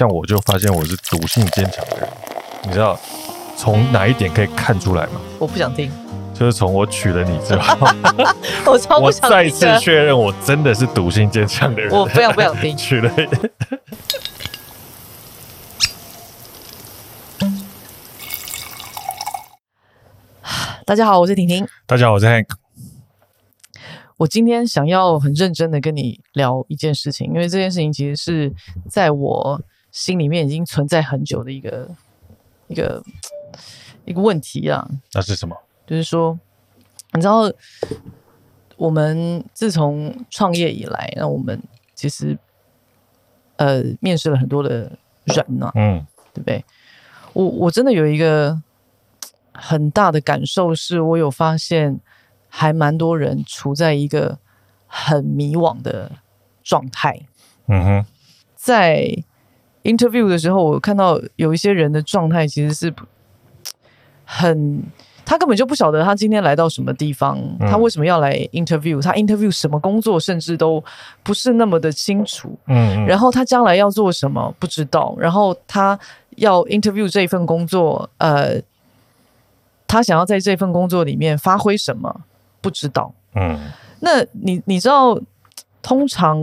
像我就发现我是毒性坚强的人，你知道从哪一点可以看出来吗？我不想听，就是从我娶了你之后，我超不想再次确认，我真的是毒性坚强的人。我非常不想听。娶了。大家好，我是婷婷。大家好，我是 Hank。我今天想要很认真的跟你聊一件事情，因为这件事情其实是在我心里面已经存在很久的一个一个一个问题啊。那是什么？就是说，你知道，我们自从创业以来，那我们其实呃面试了很多的人呢、啊，嗯，对不对？我我真的有一个很大的感受，是我有发现。还蛮多人处在一个很迷惘的状态。嗯哼，在 interview 的时候，我看到有一些人的状态其实是很，他根本就不晓得他今天来到什么地方，他为什么要来 interview，他 interview 什么工作，甚至都不是那么的清楚。嗯，然后他将来要做什么不知道，然后他要 interview 这份工作，呃，他想要在这份工作里面发挥什么？不知道，嗯，那你你知道，通常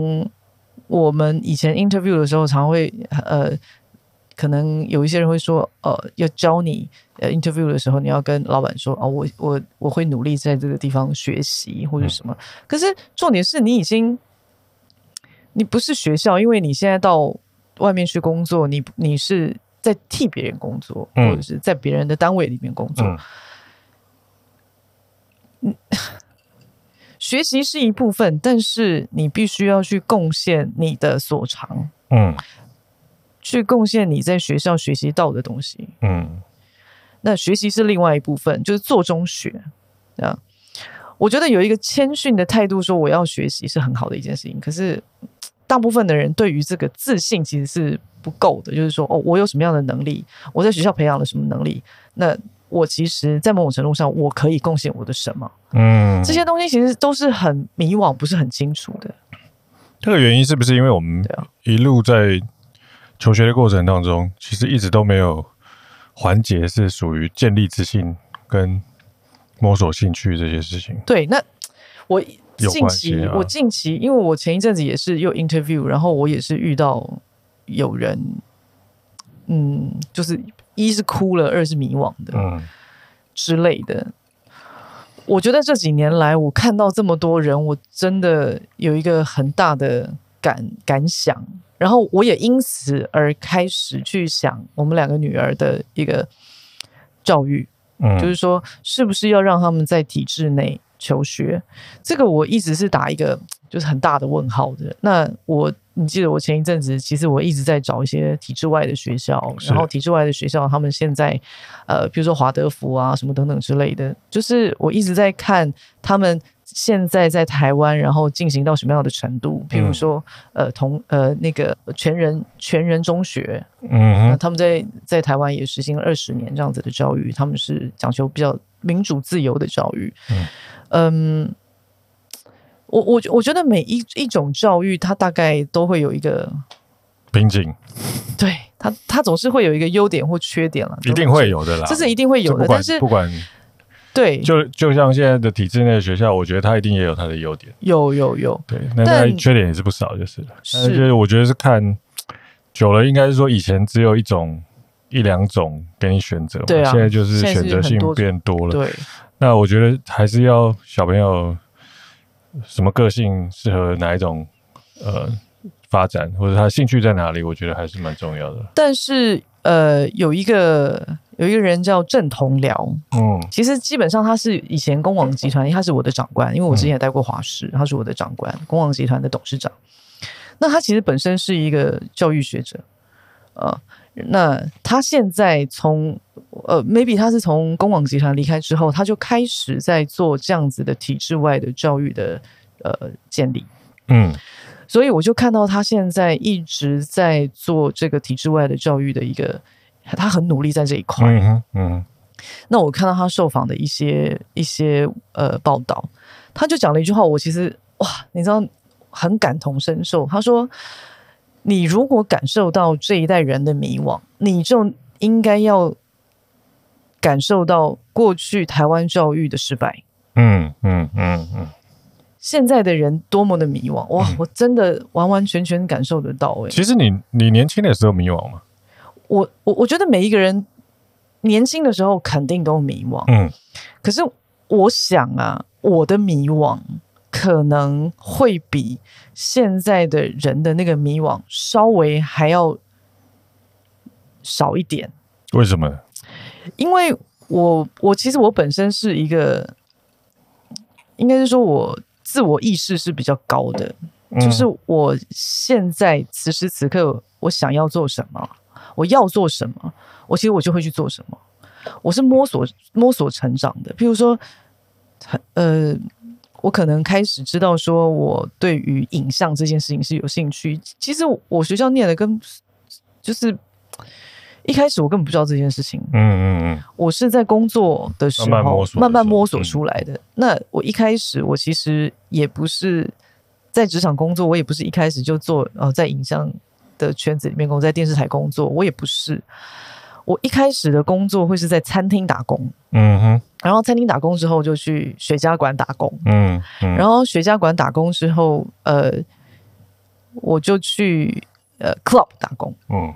我们以前 interview 的时候，常会呃，可能有一些人会说，呃，要教你呃 interview 的时候，你要跟老板说，哦，我我我会努力在这个地方学习或者什么。嗯、可是重点是你已经，你不是学校，因为你现在到外面去工作，你你是在替别人工作，或者是在别人的单位里面工作。嗯，学习是一部分，但是你必须要去贡献你的所长，嗯，去贡献你在学校学习到的东西，嗯，那学习是另外一部分，就是做中学啊。我觉得有一个谦逊的态度，说我要学习是很好的一件事情。可是大部分的人对于这个自信其实是不够的，就是说，哦，我有什么样的能力，我在学校培养了什么能力，那。我其实，在某种程度上，我可以贡献我的什么？嗯，这些东西其实都是很迷惘，不是很清楚的。这个原因是不是因为我们一路在求学的过程当中，其实一直都没有环节是属于建立自信跟摸索兴趣这些事情？对，那我近期，我近期，因为我前一阵子也是又 interview，然后我也是遇到有人，嗯，就是。一是哭了，二是迷惘的，嗯，之类的。我觉得这几年来，我看到这么多人，我真的有一个很大的感感想。然后我也因此而开始去想我们两个女儿的一个教育，嗯，就是说，是不是要让他们在体制内求学？这个我一直是打一个就是很大的问号的。那我。你记得我前一阵子，其实我一直在找一些体制外的学校，然后体制外的学校，他们现在，呃，比如说华德福啊，什么等等之类的，就是我一直在看他们现在在台湾，然后进行到什么样的程度，譬如说，呃，同呃那个全人全人中学，嗯，他们在在台湾也实行了二十年这样子的教育，他们是讲求比较民主自由的教育，嗯。嗯我我我觉得每一一种教育，它大概都会有一个瓶颈，对它它总是会有一个优点或缺点了，一定会有的啦，这是一定会有的。但是不管对，就就像现在的体制内的学校，我觉得它一定也有它的优点，有有有，对，那它缺点也是不少，就是了。是，但是我觉得是看久了，应该是说以前只有一种一两种给你选择，对啊，现在就是选择性变多了。对，那我觉得还是要小朋友。什么个性适合哪一种呃发展，或者他兴趣在哪里？我觉得还是蛮重要的。但是呃，有一个有一个人叫郑同僚，嗯，其实基本上他是以前工网集团，他是我的长官，因为我之前也待过华视，他是我的长官，工网集团的董事长。那他其实本身是一个教育学者，呃，那他现在从呃，maybe 他是从公网集团离开之后，他就开始在做这样子的体制外的教育的呃建立。嗯，所以我就看到他现在一直在做这个体制外的教育的一个，他很努力在这一块。嗯嗯。那我看到他受访的一些一些呃报道，他就讲了一句话，我其实哇，你知道很感同身受。他说。你如果感受到这一代人的迷惘，你就应该要感受到过去台湾教育的失败。嗯嗯嗯嗯。现在的人多么的迷惘哇！我真的完完全全感受得到哎、欸。其实你你年轻的时候迷惘吗？我我我觉得每一个人年轻的时候肯定都迷惘。嗯。可是我想啊，我的迷惘可能会比现在的人的那个迷惘稍微还要少一点。为什么？因为我我其实我本身是一个，应该是说我。自我意识是比较高的，就是我现在此时此刻我想要做什么，我要做什么，我其实我就会去做什么。我是摸索摸索成长的，譬如说，呃，我可能开始知道说我对于影像这件事情是有兴趣。其实我学校念的跟就是。一开始我根本不知道这件事情，嗯嗯嗯，我是在工作的时候慢慢摸索，慢慢摸索出来的。嗯、那我一开始我其实也不是在职场工作，我也不是一开始就做呃在影像的圈子里面工作，在电视台工作，我也不是。我一开始的工作会是在餐厅打工，嗯哼，然后餐厅打工之后就去雪茄馆打工，嗯，嗯，然后雪茄馆打工之后，呃，我就去呃 club 打工，嗯。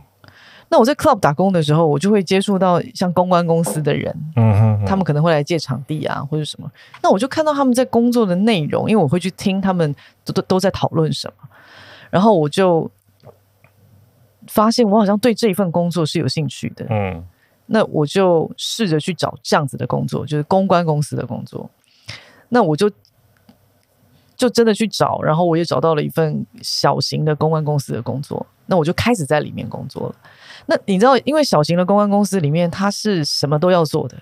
那我在 club 打工的时候，我就会接触到像公关公司的人，嗯哼哼，他们可能会来借场地啊，或者什么。那我就看到他们在工作的内容，因为我会去听他们都都都在讨论什么，然后我就发现我好像对这一份工作是有兴趣的，嗯，那我就试着去找这样子的工作，就是公关公司的工作。那我就就真的去找，然后我也找到了一份小型的公关公司的工作，那我就开始在里面工作了。那你知道，因为小型的公关公司里面，它是什么都要做的。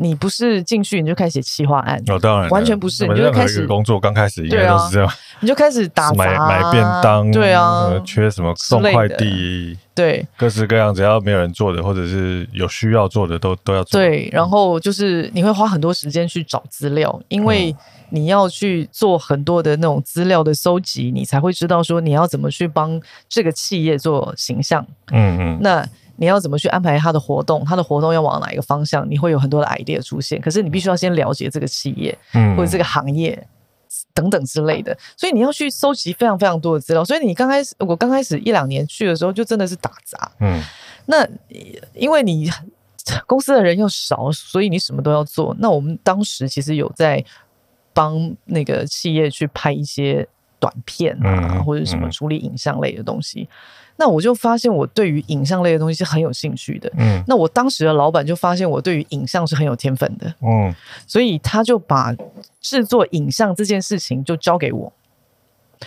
你不是进去你就开始写企划案，哦，当然，完全不是，你就开始工作，刚开始应该都是这样，你就开始打买买便当，对啊，缺什么送快递，对，各式各样，只要没有人做的，或者是有需要做的，都都要做。对，然后就是你会花很多时间去找资料，因为你要去做很多的那种资料的搜集，你才会知道说你要怎么去帮这个企业做形象。嗯嗯，那。你要怎么去安排他的活动？他的活动要往哪一个方向？你会有很多的 idea 出现。可是你必须要先了解这个企业，嗯，或者这个行业等等之类的。所以你要去收集非常非常多的资料。所以你刚开始，我刚开始一两年去的时候，就真的是打杂。嗯，那因为你公司的人又少，所以你什么都要做。那我们当时其实有在帮那个企业去拍一些短片啊，嗯，或者什么处理影像类的东西。那我就发现我对于影像类的东西是很有兴趣的。嗯，那我当时的老板就发现我对于影像是很有天分的。嗯，所以他就把制作影像这件事情就交给我。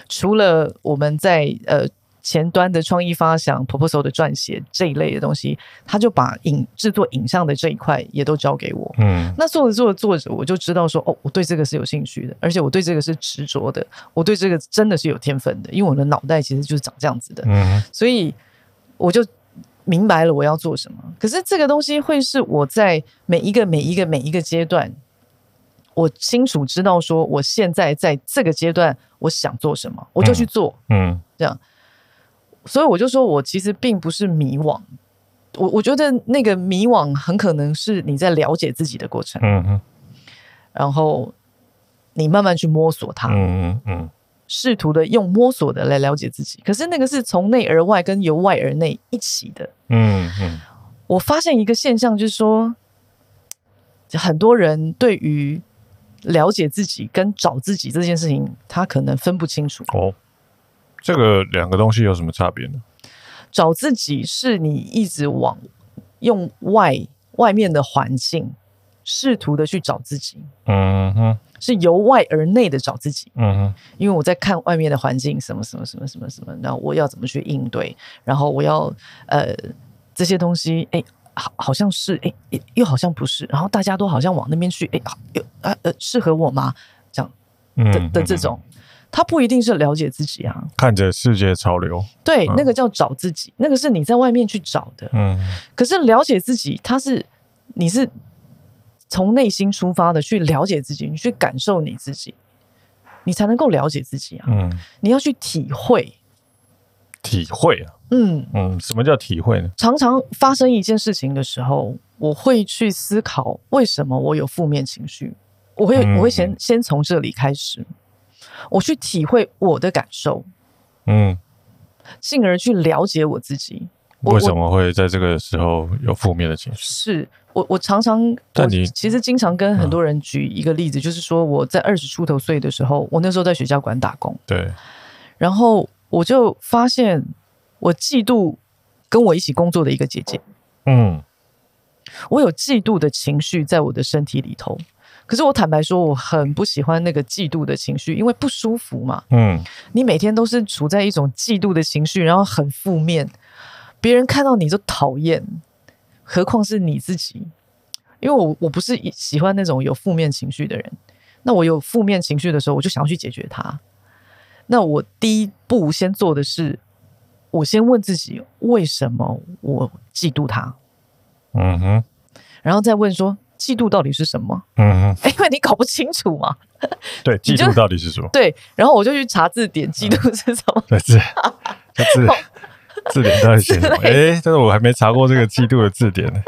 除了我们在呃。前端的创意发想、proposal 的撰写这一类的东西，他就把影制作影像的这一块也都交给我。嗯，那做着做着做着，我就知道说，哦，我对这个是有兴趣的，而且我对这个是执着的，我对这个真的是有天分的，因为我的脑袋其实就是长这样子的。嗯，所以我就明白了我要做什么。可是这个东西会是我在每一个每一个每一个阶段，我清楚知道说，我现在在这个阶段我想做什么，我就去做。嗯，这样。所以我就说，我其实并不是迷惘，我我觉得那个迷惘很可能是你在了解自己的过程，嗯嗯，然后你慢慢去摸索它，嗯嗯嗯，试图的用摸索的来了解自己，可是那个是从内而外跟由外而内一起的，嗯嗯，我发现一个现象就是说，很多人对于了解自己跟找自己这件事情，他可能分不清楚哦。这个两个东西有什么差别呢？找自己是你一直往用外外面的环境试图的去找自己，嗯哼，是由外而内的找自己，嗯哼，因为我在看外面的环境，什么什么什么什么什么，然后我要怎么去应对，然后我要呃这些东西，哎，好好像是，哎，又好像不是，然后大家都好像往那边去，哎，有啊呃适合我吗？这样的、嗯、的这种。他不一定是了解自己啊，看着世界潮流，对，嗯、那个叫找自己，那个是你在外面去找的，嗯。可是了解自己，他是你是从内心出发的去了解自己，你去感受你自己，你才能够了解自己啊。嗯，你要去体会。体会啊，嗯。嗯，什么叫体会呢？常常发生一件事情的时候，我会去思考为什么我有负面情绪，我会、嗯、我会先先从这里开始，我去体会我的感受，嗯，进而去了解我自己。为什么会在这个时候有负面的情绪？是我我常常，但你其实经常跟很多人举一个例子，嗯、就是说我在二十出头岁的时候，我那时候在雪茄馆打工，对，然后我就发现我嫉妒跟我一起工作的一个姐姐，嗯，我有嫉妒的情绪在我的身体里头，可是我坦白说，我很不喜欢那个嫉妒的情绪，因为不舒服嘛，嗯，你每天都是处在一种嫉妒的情绪，然后很负面。别人看到你就讨厌，何况是你自己？因为我我不是喜欢那种有负面情绪的人。那我有负面情绪的时候，我就想要去解决它。那我第一步先做的是，我先问自己为什么我嫉妒他？嗯哼，然后再问说嫉妒到底是什么？嗯哼，因为你搞不清楚嘛。对，嫉妒到底是什么？对，然后我就去查字典，嫉妒是什么？对字，字。字典到底写什么？哎、欸，但是我还没查过这个嫉妒的字典呢。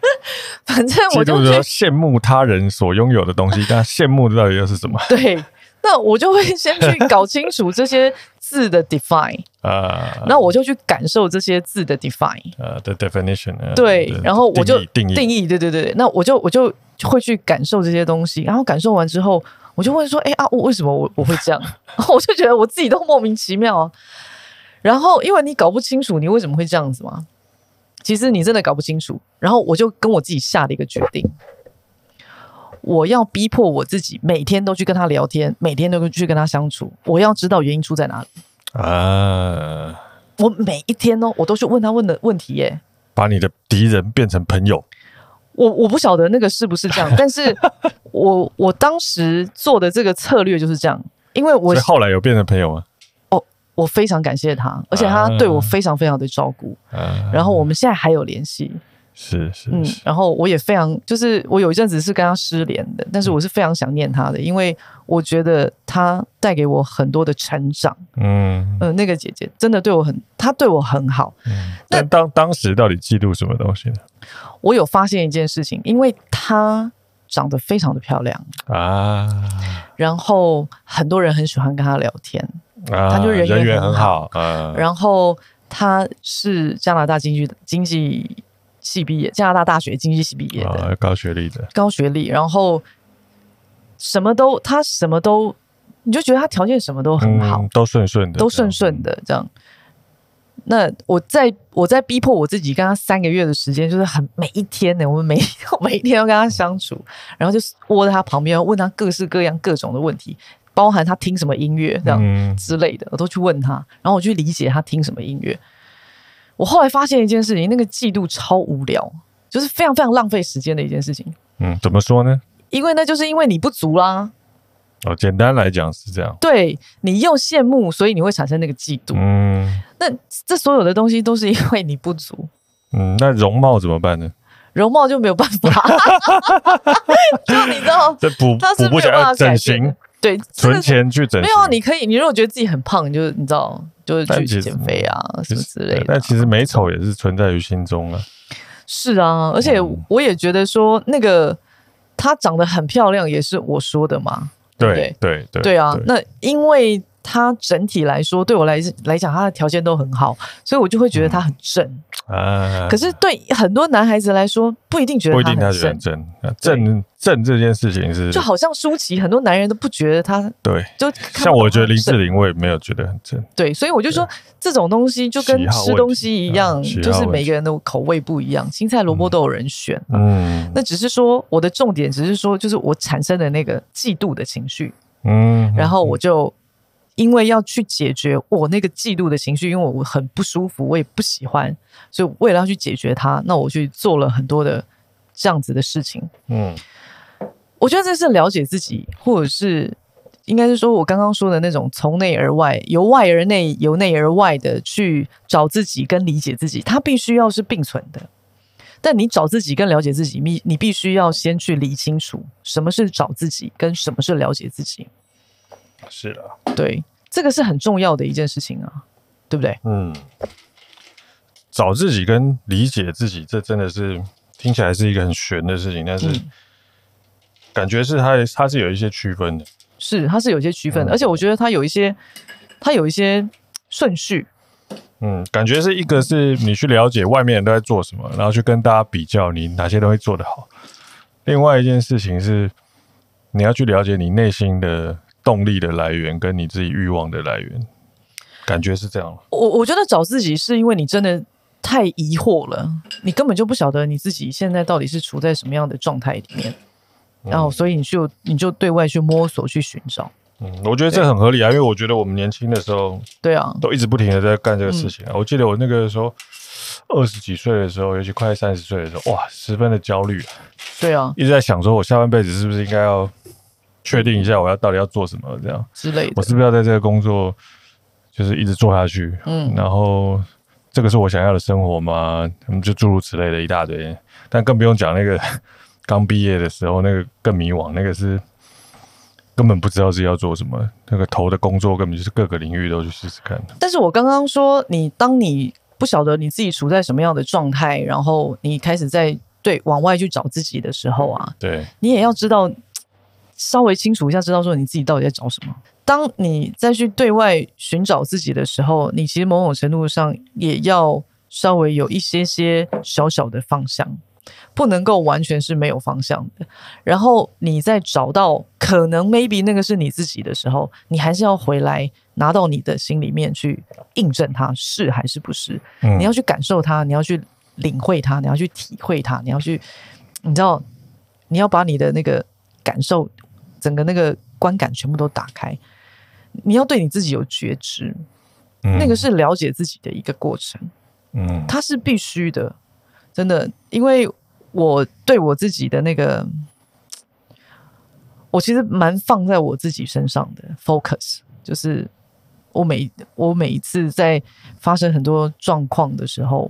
反正我就说羡慕他人所拥有的东西，但羡慕到底又是什么？对，那我就会先去搞清楚这些字的 define 啊，那我就去感受这些字的 define 呃的 definition。对，然后我就定义，定义，对对对，那我就我就会去感受这些东西，然后感受完之后，我就问说，哎、欸、啊，我为什么我我会这样？我就觉得我自己都莫名其妙啊。然后，因为你搞不清楚你为什么会这样子嘛，其实你真的搞不清楚。然后我就跟我自己下了一个决定，我要逼迫我自己每天都去跟他聊天，每天都去跟他相处。我要知道原因出在哪里啊！我每一天呢，我都去问他问的问题耶。把你的敌人变成朋友。我我不晓得那个是不是这样，但是我我当时做的这个策略就是这样，因为我后来有变成朋友吗？哦我非常感谢他，而且他对我非常非常的照顾。啊、然后我们现在还有联系，是是，嗯。然后我也非常，就是我有一阵子是跟他失联的，但是我是非常想念他的，因为我觉得他带给我很多的成长。嗯嗯、呃，那个姐姐真的对我很，她对我很好。但当当时到底嫉妒什么东西呢？我有发现一件事情，因为她长得非常的漂亮啊，然后很多人很喜欢跟她聊天。啊、她就人缘很好，啊，然后他是加拿大经济经济系毕业，加拿大大学经济系毕业的，高学历的，高学历，然后什么都他什么都，你就觉得他条件什么都很好，都顺顺的，都顺顺的这样。那我在我在逼迫我自己，跟他三个月的时间，就是很每一天呢，我们每 每一天要跟他相处，然后就窝在他旁边，问他各式各样各种的问题。包含他听什么音乐这样之类的，嗯、我都去问他，然后我去理解他听什么音乐。我后来发现一件事情，那个嫉妒超无聊，就是非常非常浪费时间的一件事情。嗯，怎么说呢？因为那就是因为你不足啦。哦，简单来讲是这样。对，你又羡慕，所以你会产生那个嫉妒。嗯，那这所有的东西都是因为你不足。嗯，那容貌怎么办呢？容貌就没有办法，就你知道，这补补不起来整形。对，存钱去整形。没有，你可以，你如果觉得自己很胖，你就你知道，就是去减肥啊什么之类的。但其实美丑也是存在于心中啊。是啊，而且我也觉得说，那个她长得很漂亮，也是我说的嘛。对对对对，对啊，那因为。他整体来说，对我来来讲，他的条件都很好，所以我就会觉得他很正。啊，可是对很多男孩子来说，不一定觉得他很正。正正正这件事情是，就好像舒淇，很多男人都不觉得他对，就像我觉得林志玲，我也没有觉得很正。对，所以我就说这种东西就跟吃东西一样，就是每个人的口味不一样，青菜萝卜都有人选。嗯，那只是说我的重点，只是说就是我产生的那个嫉妒的情绪。嗯，然后我就。因为要去解决我那个嫉妒的情绪，因为我很不舒服，我也不喜欢，所以为了要去解决它，那我去做了很多的这样子的事情。嗯，我觉得这是了解自己，或者是应该是说我刚刚说的那种从内而外、由外而内、由内而外的去找自己跟理解自己，它必须要是并存的。但你找自己跟了解自己，你你必须要先去理清楚什么是找自己，跟什么是了解自己。是的，对，这个是很重要的一件事情啊。对不对？嗯，找自己跟理解自己，这真的是听起来是一个很玄的事情，但是感觉是它它是有一些区分的，是它是有一些区分的，嗯、而且我觉得它有一些它有一些顺序。嗯，感觉是一个是你去了解外面人都在做什么，然后去跟大家比较你哪些东西做得好。另外一件事情是，你要去了解你内心的动力的来源，跟你自己欲望的来源。感觉是这样。我我觉得找自己是因为你真的太疑惑了，你根本就不晓得你自己现在到底是处在什么样的状态里面，然后所以你就你就对外去摸索去寻找。嗯，我觉得这很合理啊，因为我觉得我们年轻的时候，对啊，都一直不停的在干这个事情啊。我记得我那个时候二十几岁的时候，尤其快三十岁的时候，哇，十分的焦虑啊。对啊，一直在想说，我下半辈子是不是应该要确定一下，我要到底要做什么这样之类的。我是不是要在这个工作就是一直做下去？嗯，然后这个是我想要的生活吗？嗯，就诸如此类的一大堆。但更不用讲那个 刚毕业的时候，那个更迷惘，那个是。根本不知道自己要做什么，那个投的工作根本就是各个领域都去试试看。但是我刚刚说，你当你不晓得你自己处在什么样的状态，然后你开始在对往外去找自己的时候啊，对，你也要知道稍微清楚一下，知道说你自己到底在找什么。当你再去对外寻找自己的时候，你其实某种程度上也要稍微有一些些小小的方向。不能够完全是没有方向的，然后你在找到可能 maybe 那个是你自己的时候，你还是要回来拿到你的心里面去印证它是还是不是，嗯，你要去感受它，你要去领会它，你要去体会它，你要去，你知道，你要把你的那个感受，整个那个观感全部都打开，你要对你自己有觉知，嗯，那个是了解自己的一个过程，嗯，它是必须的。真的，因为我对我自己的那个，我其实蛮放在我自己身上的 focus，就是我每我每一次在发生很多状况的时候，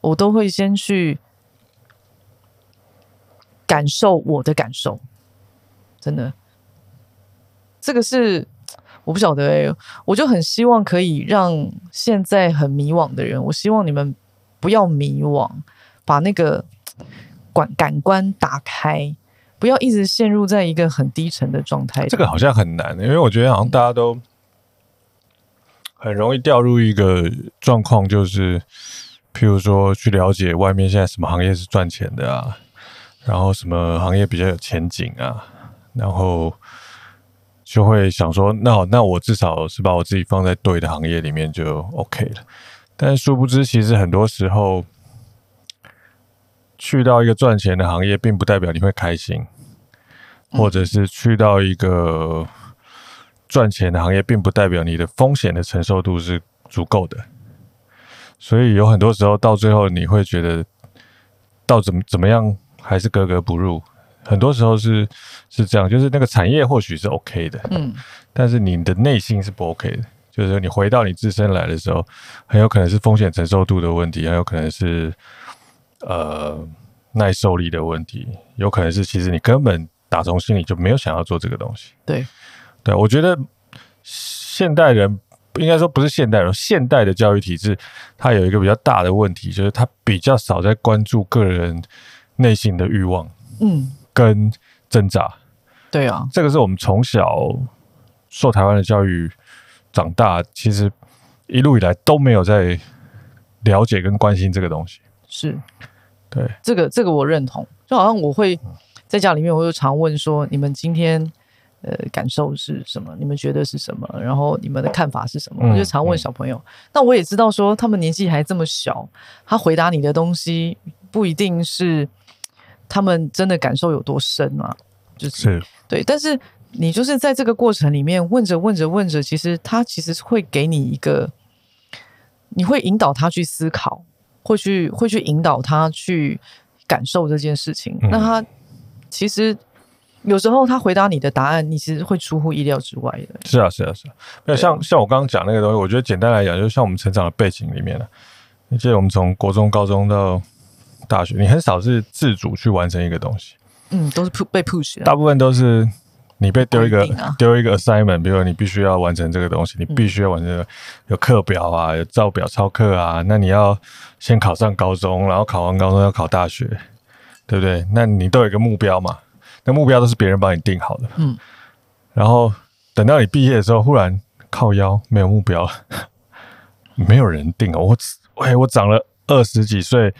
我都会先去感受我的感受。真的，这个是我不晓得哎、我就很希望可以让现在很迷惘的人，我希望你们不要迷惘。把那个感感官打开，不要一直陷入在一个很低沉的状态。这个好像很难，因为我觉得好像大家都很容易掉入一个状况，就是譬如说去了解外面现在什么行业是赚钱的啊，然后什么行业比较有前景啊，然后就会想说，那那我至少是把我自己放在对的行业里面就 OK 了。但殊不知，其实很多时候。去到一个赚钱的行业，并不代表你会开心，或者是去到一个赚钱的行业，并不代表你的风险的承受度是足够的。所以有很多时候，到最后你会觉得，到怎么怎么样还是格格不入。很多时候是是这样，就是那个产业或许是 OK 的，嗯，但是你的内心是不 OK 的。就是你回到你自身来的时候，很有可能是风险承受度的问题，很有可能是。呃，耐受力的问题，有可能是其实你根本打从心里就没有想要做这个东西。对，对，我觉得现代人应该说不是现代人，现代的教育体制，它有一个比较大的问题，就是它比较少在关注个人内心的欲望，嗯，跟挣扎。对啊，这个是我们从小受台湾的教育长大，其实一路以来都没有在了解跟关心这个东西。是。对，这个这个我认同，就好像我会在家里面，我就常问说：你们今天呃感受是什么？你们觉得是什么？然后你们的看法是什么？嗯、我就常问小朋友。那、嗯、我也知道说，他们年纪还这么小，他回答你的东西不一定是他们真的感受有多深啊。就是，是对，但是你就是在这个过程里面问着问着问着，其实他其实会给你一个，你会引导他去思考。会去会去引导他去感受这件事情，嗯、那他其实有时候他回答你的答案，你其实会出乎意料之外的。是啊，是啊，是啊。那像像我刚刚讲那个东西，我觉得简单来讲，就是像我们成长的背景里面呢，你记得我们从国中、高中到大学，你很少是自主去完成一个东西，嗯，都是被 push，大部分都是你被丢一个丢、啊、一个 assignment，比如说你必须要完成这个东西，你必须要完成、这个、有课表啊，有照表操课啊，那你要先考上高中，然后考完高中要考大学，对不对？那你都有一个目标嘛？那目标都是别人帮你定好的，嗯。然后等到你毕业的时候，忽然靠腰没有目标了，没有人定哦。我哎，我长了二十几岁，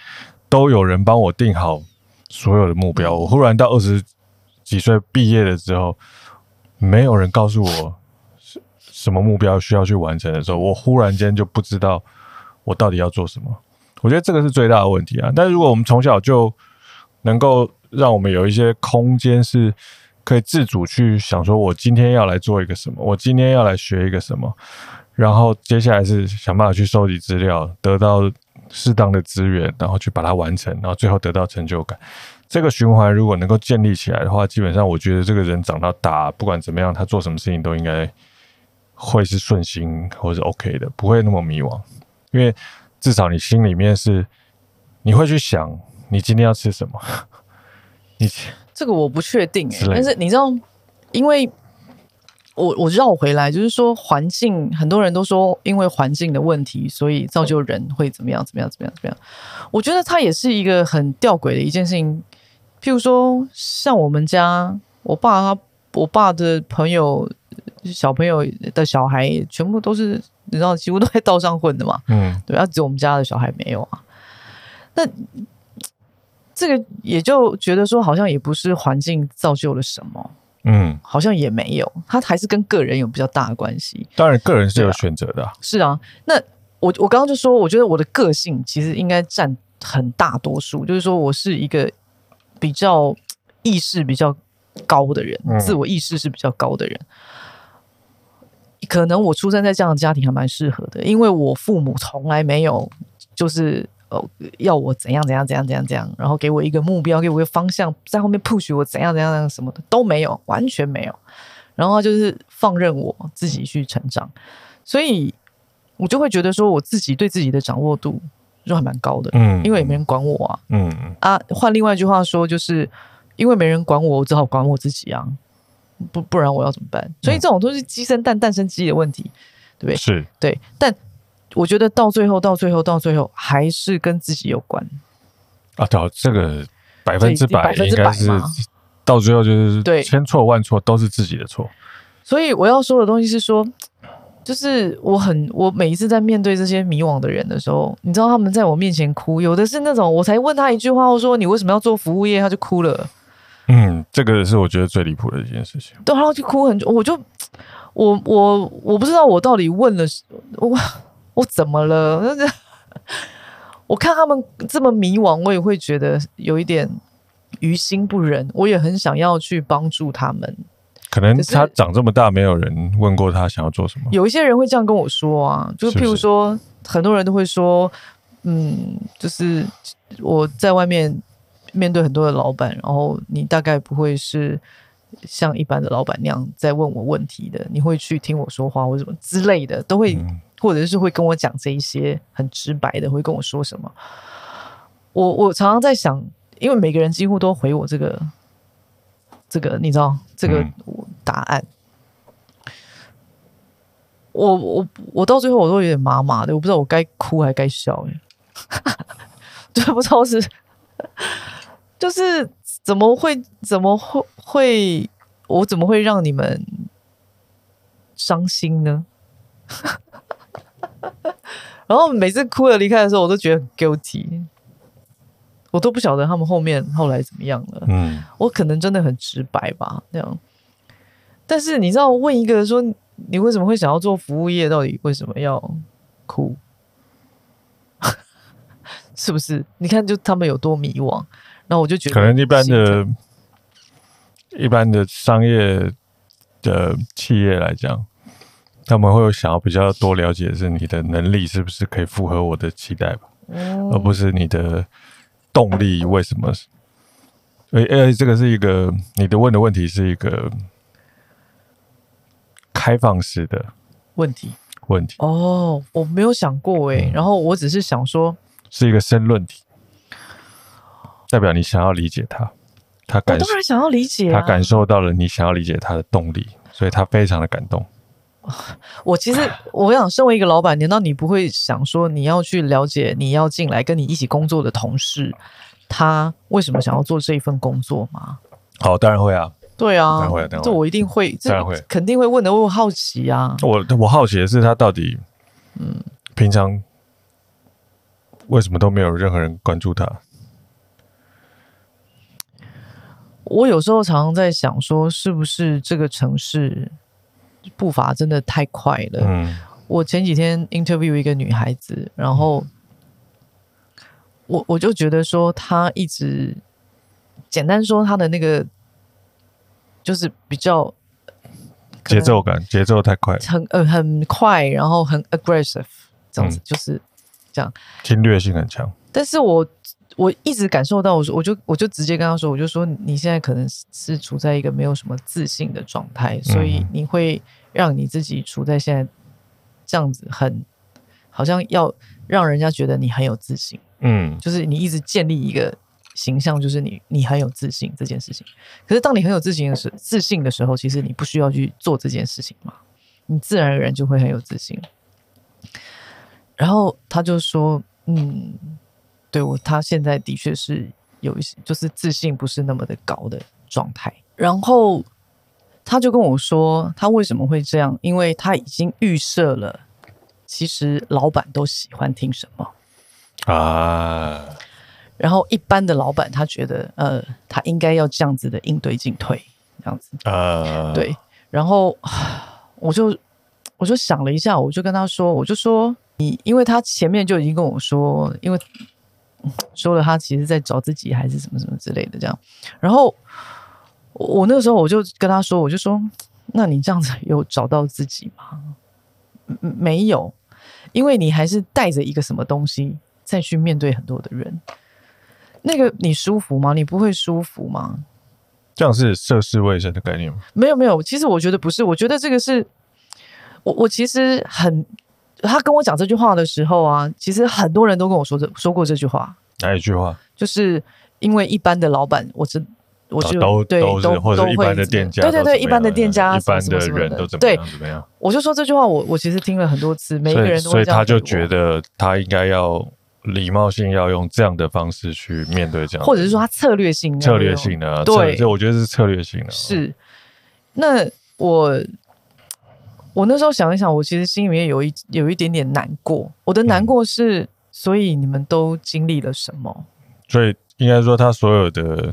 都有人帮我定好所有的目标。我忽然到二十。几岁毕业的时候，没有人告诉我什什么目标需要去完成的时候，我忽然间就不知道我到底要做什么。我觉得这个是最大的问题啊！但是如果我们从小就能够让我们有一些空间，是可以自主去想说，我今天要来做一个什么，我今天要来学一个什么，然后接下来是想办法去收集资料，得到适当的资源，然后去把它完成，然后最后得到成就感。这个循环如果能够建立起来的话，基本上我觉得这个人长到大，不管怎么样，他做什么事情都应该会是顺心或者 OK 的，不会那么迷惘。因为至少你心里面是你会去想，你今天要吃什么。你这个我不确定诶，但是你知道，因为。我我绕回来，就是说环境，很多人都说因为环境的问题，所以造就人会怎么样怎么样怎么样怎么样。我觉得它也是一个很吊诡的一件事情。譬如说，像我们家，我爸他，我爸的朋友，小朋友的小孩，全部都是你知道，几乎都在道上混的嘛。嗯，对，啊，只有我们家的小孩没有啊。那这个也就觉得说，好像也不是环境造就了什么。嗯，好像也没有，他还是跟个人有比较大的关系。当然，个人是有选择的啊。是啊，那我我刚刚就说，我觉得我的个性其实应该占很大多数，就是说我是一个比较意识比较高的人，嗯，自我意识是比较高的人。可能我出生在这样的家庭还蛮适合的，因为我父母从来没有就是。要我怎样怎样怎样怎样怎样，然后给我一个目标，给我一个方向，在后面 push 我怎样怎样怎样什么的都没有，完全没有。然后就是放任我自己去成长，所以我就会觉得说，我自己对自己的掌握度就还蛮高的，嗯，因为也没人管我啊，嗯啊。换另外一句话说，就是因为没人管我，我只好管我自己啊，不不然我要怎么办？所以这种都是鸡生蛋，蛋生鸡的问题，对不对？是对，但。我觉得到最后，到最后，到最后，还是跟自己有关啊！对，这个百分之百应该是到最后就是对，千错万错都是自己的错。所以我要说的东西是说，就是我很我每一次在面对这些迷惘的人的时候，你知道他们在我面前哭，有的是那种我才问他一句话，我说你为什么要做服务业，他就哭了。嗯，这个是我觉得最离谱的一件事情。对，然后就哭很久，我就我我我不知道我到底问了我。我怎么了？我看他们这么迷惘，我也会觉得有一点于心不忍。我也很想要去帮助他们。可能他长这么大，没有人问过他想要做什么。有一些人会这样跟我说啊，就是譬如说，很多人都会说，嗯，就是我在外面面对很多的老板，然后你大概不会是像一般的老板那样在问我问题的，你会去听我说话或什么之类的，都会。嗯或者是会跟我讲这一些很直白的，会跟我说什么？我我常常在想，因为每个人几乎都回我这个这个，你知道这个答案。嗯、我我我到最后我都有点麻麻的，我不知道我该哭还该笑哎，就不知道是就是怎么会怎么会会我怎么会让你们伤心呢？然后每次哭了离开的时候，我都觉得很 guilty，我都不晓得他们后面后来怎么样了。嗯，我可能真的很直白吧，这样。但是你知道，问一个说你为什么会想要做服务业，到底为什么要哭？是不是？你看，就他们有多迷惘。然后我就觉得，可能一般的、一般的商业的企业来讲。他们会有想要比较多了解的是你的能力是不是可以符合我的期待吧，嗯、而不是你的动力为什么？而而这个是一个你的问的问题是一个开放式的问题。问题。哦，我没有想过哎，嗯、然后我只是想说，是一个申论题，代表你想要理解他，他感当然想要理解，他感受到了你想要理解他的动力，所以他非常的感动。我其实我想，身为一个老板，难道你不会想说你要去了解你要进来跟你一起工作的同事，他为什么想要做这一份工作吗？好，当然会啊。对啊，当然会，当然会，这我一定会，当然会，肯定会问的。我好奇啊，我我好奇的是他到底，嗯，平常为什么都没有任何人关注他？我有时候常常在想，说是不是这个城市步伐真的太快了？嗯，我前几天 interview 一个女孩子，然后我我就觉得说，她一直简单说她的那个。就是比较节奏感，节奏太快，很呃很快，然后很 aggressive 这样子，嗯、就是这样，侵略性很强。但是我我一直感受到，我说我就我就直接跟他说，我就说你现在可能是处在一个没有什么自信的状态，所以你会让你自己处在现在这样子很，很好像要让人家觉得你很有自信，嗯，就是你一直建立一个。形象就是你，你很有自信这件事情。可是当你很有自信的时，自信的时候，其实你不需要去做这件事情嘛，你自然而然就会很有自信。然后他就说：“嗯，对我，他现在的确是有一些，就是自信不是那么的高的状态。”然后他就跟我说：“他为什么会这样？因为他已经预设了，其实老板都喜欢听什么啊。”然后一般的老板他觉得，呃，他应该要这样子的应对进退，这样子，啊，对。然后我就我就想了一下，我就跟他说，我就说你，因为他前面就已经跟我说，因为说了他其实在找自己还是什么什么之类的这样。然后我那个时候我就跟他说，我就说，那你这样子有找到自己吗？没有，因为你还是带着一个什么东西再去面对很多的人。那个你舒服吗？你不会舒服吗？这样是涉世未深的概念吗？没有没有，其实我觉得不是，我觉得这个是我我其实很，他跟我讲这句话的时候啊，其实很多人都跟我说这说过这句话。哪一句话？就是因为一般的老板，我知我就、啊、都对都是或者一般的店家，对对对，一般的店家，一般的人都怎么样怎么样？我就说这句话我，我我其实听了很多次，每一个人都所以他就觉得他应该要。礼貌性要用这样的方式去面对这样，或者是说他策略性的策略性的，对，这我觉得是策略性的。是，那我我那时候想一想，我其实心里面有一有一点点难过。我的难过是，嗯、所以你们都经历了什么？所以应该说，他所有的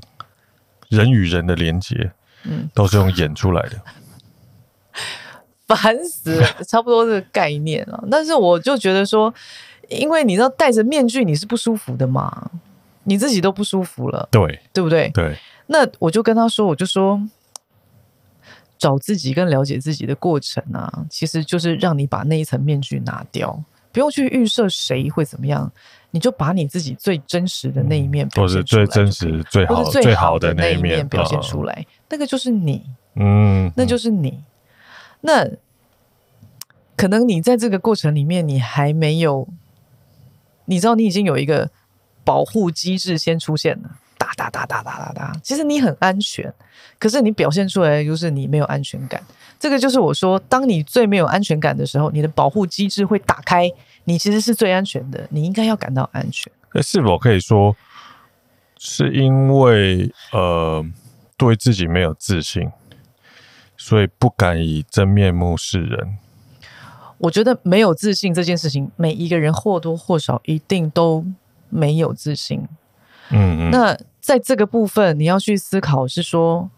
人与人的连接，嗯，都是用演出来的。烦死了，差不多这个概念啊。但是我就觉得说。因为你知道戴着面具你是不舒服的嘛，你自己都不舒服了，对对不对？对。那我就跟他说，我就说，找自己跟了解自己的过程啊，其实就是让你把那一层面具拿掉，不用去预设谁会怎么样，你就把你自己最真实的那一面表现出来，或是最真实、最好、最好的那一面表现出来，那个就是你，嗯，那就是你。那可能你在这个过程里面，你还没有。你知道你已经有一个保护机制先出现了，哒哒哒哒哒哒哒。其实你很安全，可是你表现出来的就是你没有安全感。这个就是我说，当你最没有安全感的时候，你的保护机制会打开，你其实是最安全的，你应该要感到安全。那是否可以说，是因为呃对自己没有自信，所以不敢以真面目示人？我觉得没有自信这件事情，每一个人或多或少一定都没有自信。嗯，嗯，那在这个部分，你要去思考是说，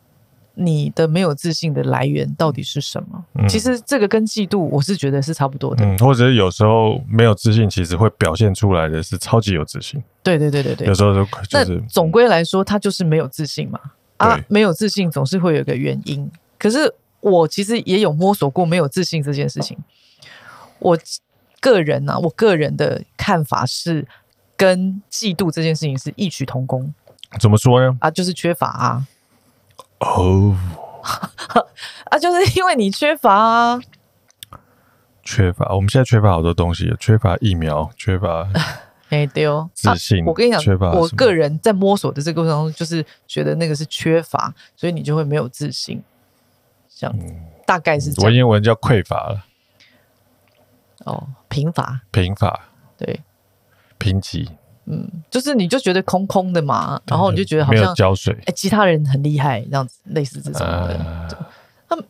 你的没有自信的来源到底是什么？嗯，其实这个跟嫉妒，我是觉得是差不多的。嗯，或者是有时候没有自信，其实会表现出来的是超级有自信。对对对对对，有时候就就是总归来说，他就是没有自信嘛。啊，没有自信总是会有一个原因。可是我其实也有摸索过没有自信这件事情。我个人呢、啊，我个人的看法是，跟嫉妒这件事情是异曲同工。怎么说呢？啊，就是缺乏啊。哦，啊，就是因为你缺乏啊。缺乏，我们现在缺乏好多东西，缺乏疫苗，缺乏 没丢自信。我跟你讲，缺乏我个人在摸索的这个过程中，就是觉得那个是缺乏，所以你就会没有自信。这样，嗯、大概是这样。文言文叫匮乏了。哦，贫乏，贫乏，对，贫瘠。嗯，就是你就觉得空空的嘛，然后你就觉得好像浇水，哎，其他人很厉害，这样子类似这种的。呃、他们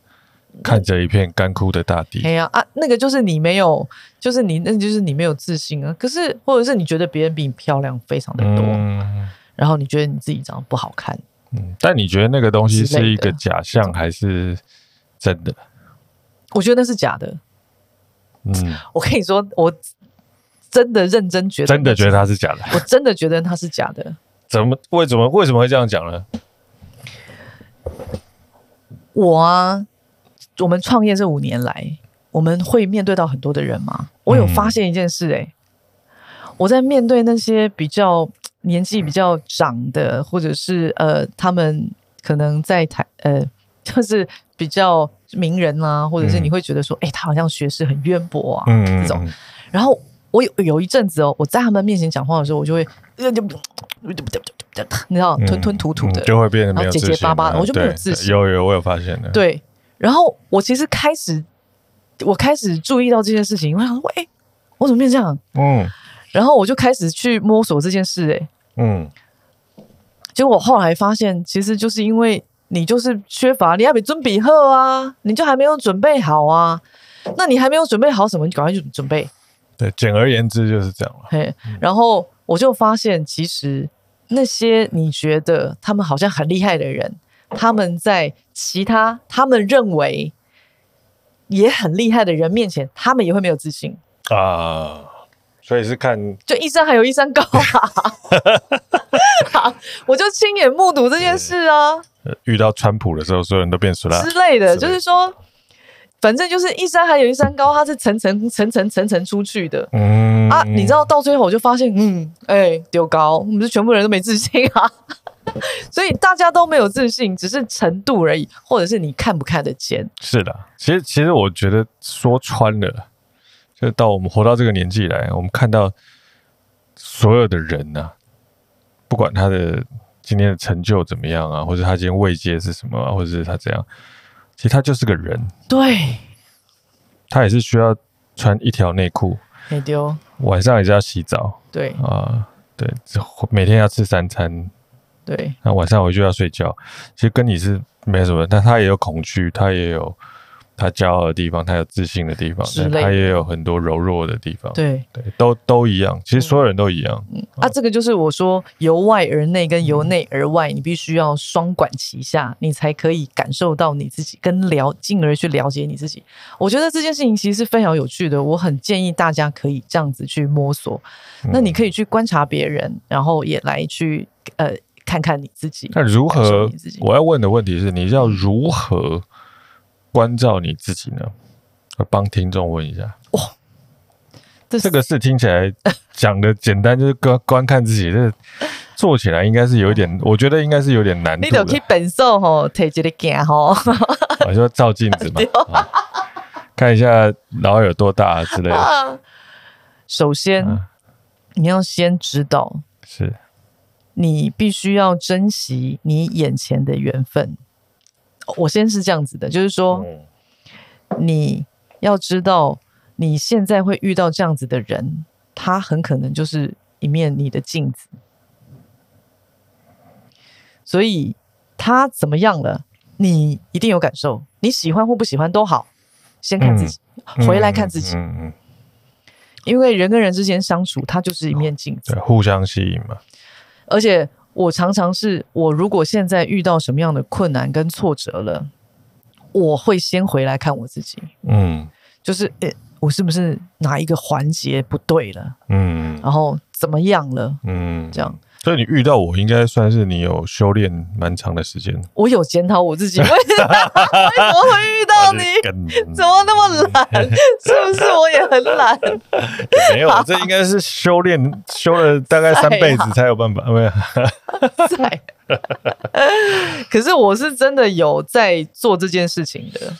看着一片干枯的大地。哎呀啊，那个就是你没有，就是你那就是你没有自信啊。可是或者是你觉得别人比你漂亮非常的多，嗯、然后你觉得你自己长得不好看。嗯，但你觉得那个东西是一个假象还是真的？我觉得那是假的。嗯，我跟你说，我。真的认真觉得，真的觉得他是假的。我真的觉得他是假的。怎么？为什么？为什么会这样讲呢？我啊，我们创业这五年来，我们会面对到很多的人吗？我有发现一件事、欸，哎、嗯，我在面对那些比较年纪比较长的，或者是呃，他们可能在台呃，就是比较名人啊，或者是你会觉得说，哎、嗯欸，他好像学识很渊博啊，嗯、这种，然后。我有有一阵子哦，我在他们面前讲话的时候，我就会，你知道，吞吞吐吐的，就会变得没有，结结巴巴的，我就没有自信。有有，我有发现的。对，然后我其实开始，我开始注意到这件事情，我想说，哎，我怎么变这样？嗯，然后我就开始去摸索这件事，哎，嗯，结果我后来发现，其实就是因为你就是缺乏，你要比准备好啊，你就还没有准备好啊，那你还没有准备好什么？你赶快去准备。对，简而言之就是这样了。嘿，然后我就发现，其实那些你觉得他们好像很厉害的人，他们在其他他们认为也很厉害的人面前，他们也会没有自信啊。所以是看，就一山还有一山高啊！我就亲眼目睹这件事啊。遇到川普的时候，所有人都变熟了之类的，就是说。反正就是一山还有一山高，它是层层层层层层出去的。嗯啊，你知道到最后我就发现，嗯，哎、欸，丢高，我们是全部人都没自信啊。所以大家都没有自信，只是程度而已，或者是你看不看得见。是的，其实其实我觉得说穿了，就到我们活到这个年纪来，我们看到所有的人呐、啊，不管他的今天的成就怎么样啊，或者他今天位阶是什么啊，或者是他怎样。其实他就是个人，对，他也是需要穿一条内裤，没丢，晚上也是要洗澡，对。啊，对，每天要吃三餐，对，那晚上回去要睡觉，其实跟你是没什么，但他也有恐惧，他也有。他骄傲的地方，他有自信的地方，他也有很多柔弱的地方。对对，都都一样。其实所有人都一样。嗯啊，这个就是我说由外而内跟由内而外，你必须要双管齐下，你才可以感受到你自己，跟了进而去了解你自己。我觉得这件事情其实是非常有趣的，我很建议大家可以这样子去摸索。那你可以去观察别人，然后也来去呃看看你自己。那如何？我要问的问题是，你要如何？关照你自己呢？我帮听众问一下。哇，这，这个事听起来讲的简单，就是观观看自己。这做起来应该是有一点，我觉得应该是有点难度。你得去本手吼，提一个镜吼，我就照镜子嘛，看一下脑有多大之类的。首先，啊、你要先知道，是你必须要珍惜你眼前的缘分。我先是这样子的，就是说，你要知道，你现在会遇到这样子的人，他很可能就是一面你的镜子，所以他怎么样了，你一定有感受。你喜欢或不喜欢都好，先看自己，回来看自己，因为人跟人之间相处，它就是一面镜子，互相吸引嘛，而且。我常常是，我如果现在遇到什么样的困难跟挫折了，我会先回来看我自己，嗯，就是，诶，我是不是哪一个环节不对了，嗯，然后怎么样了，嗯，这样。所以你遇到我，应该算是你有修炼蛮长的时间。我有检讨我自己，为什么 会遇到你？怎么那么懒？是不是我也很懒？没有，这应该是修炼修了大概三辈子才有办法。没有，在。可是我是真的有在做这件事情的。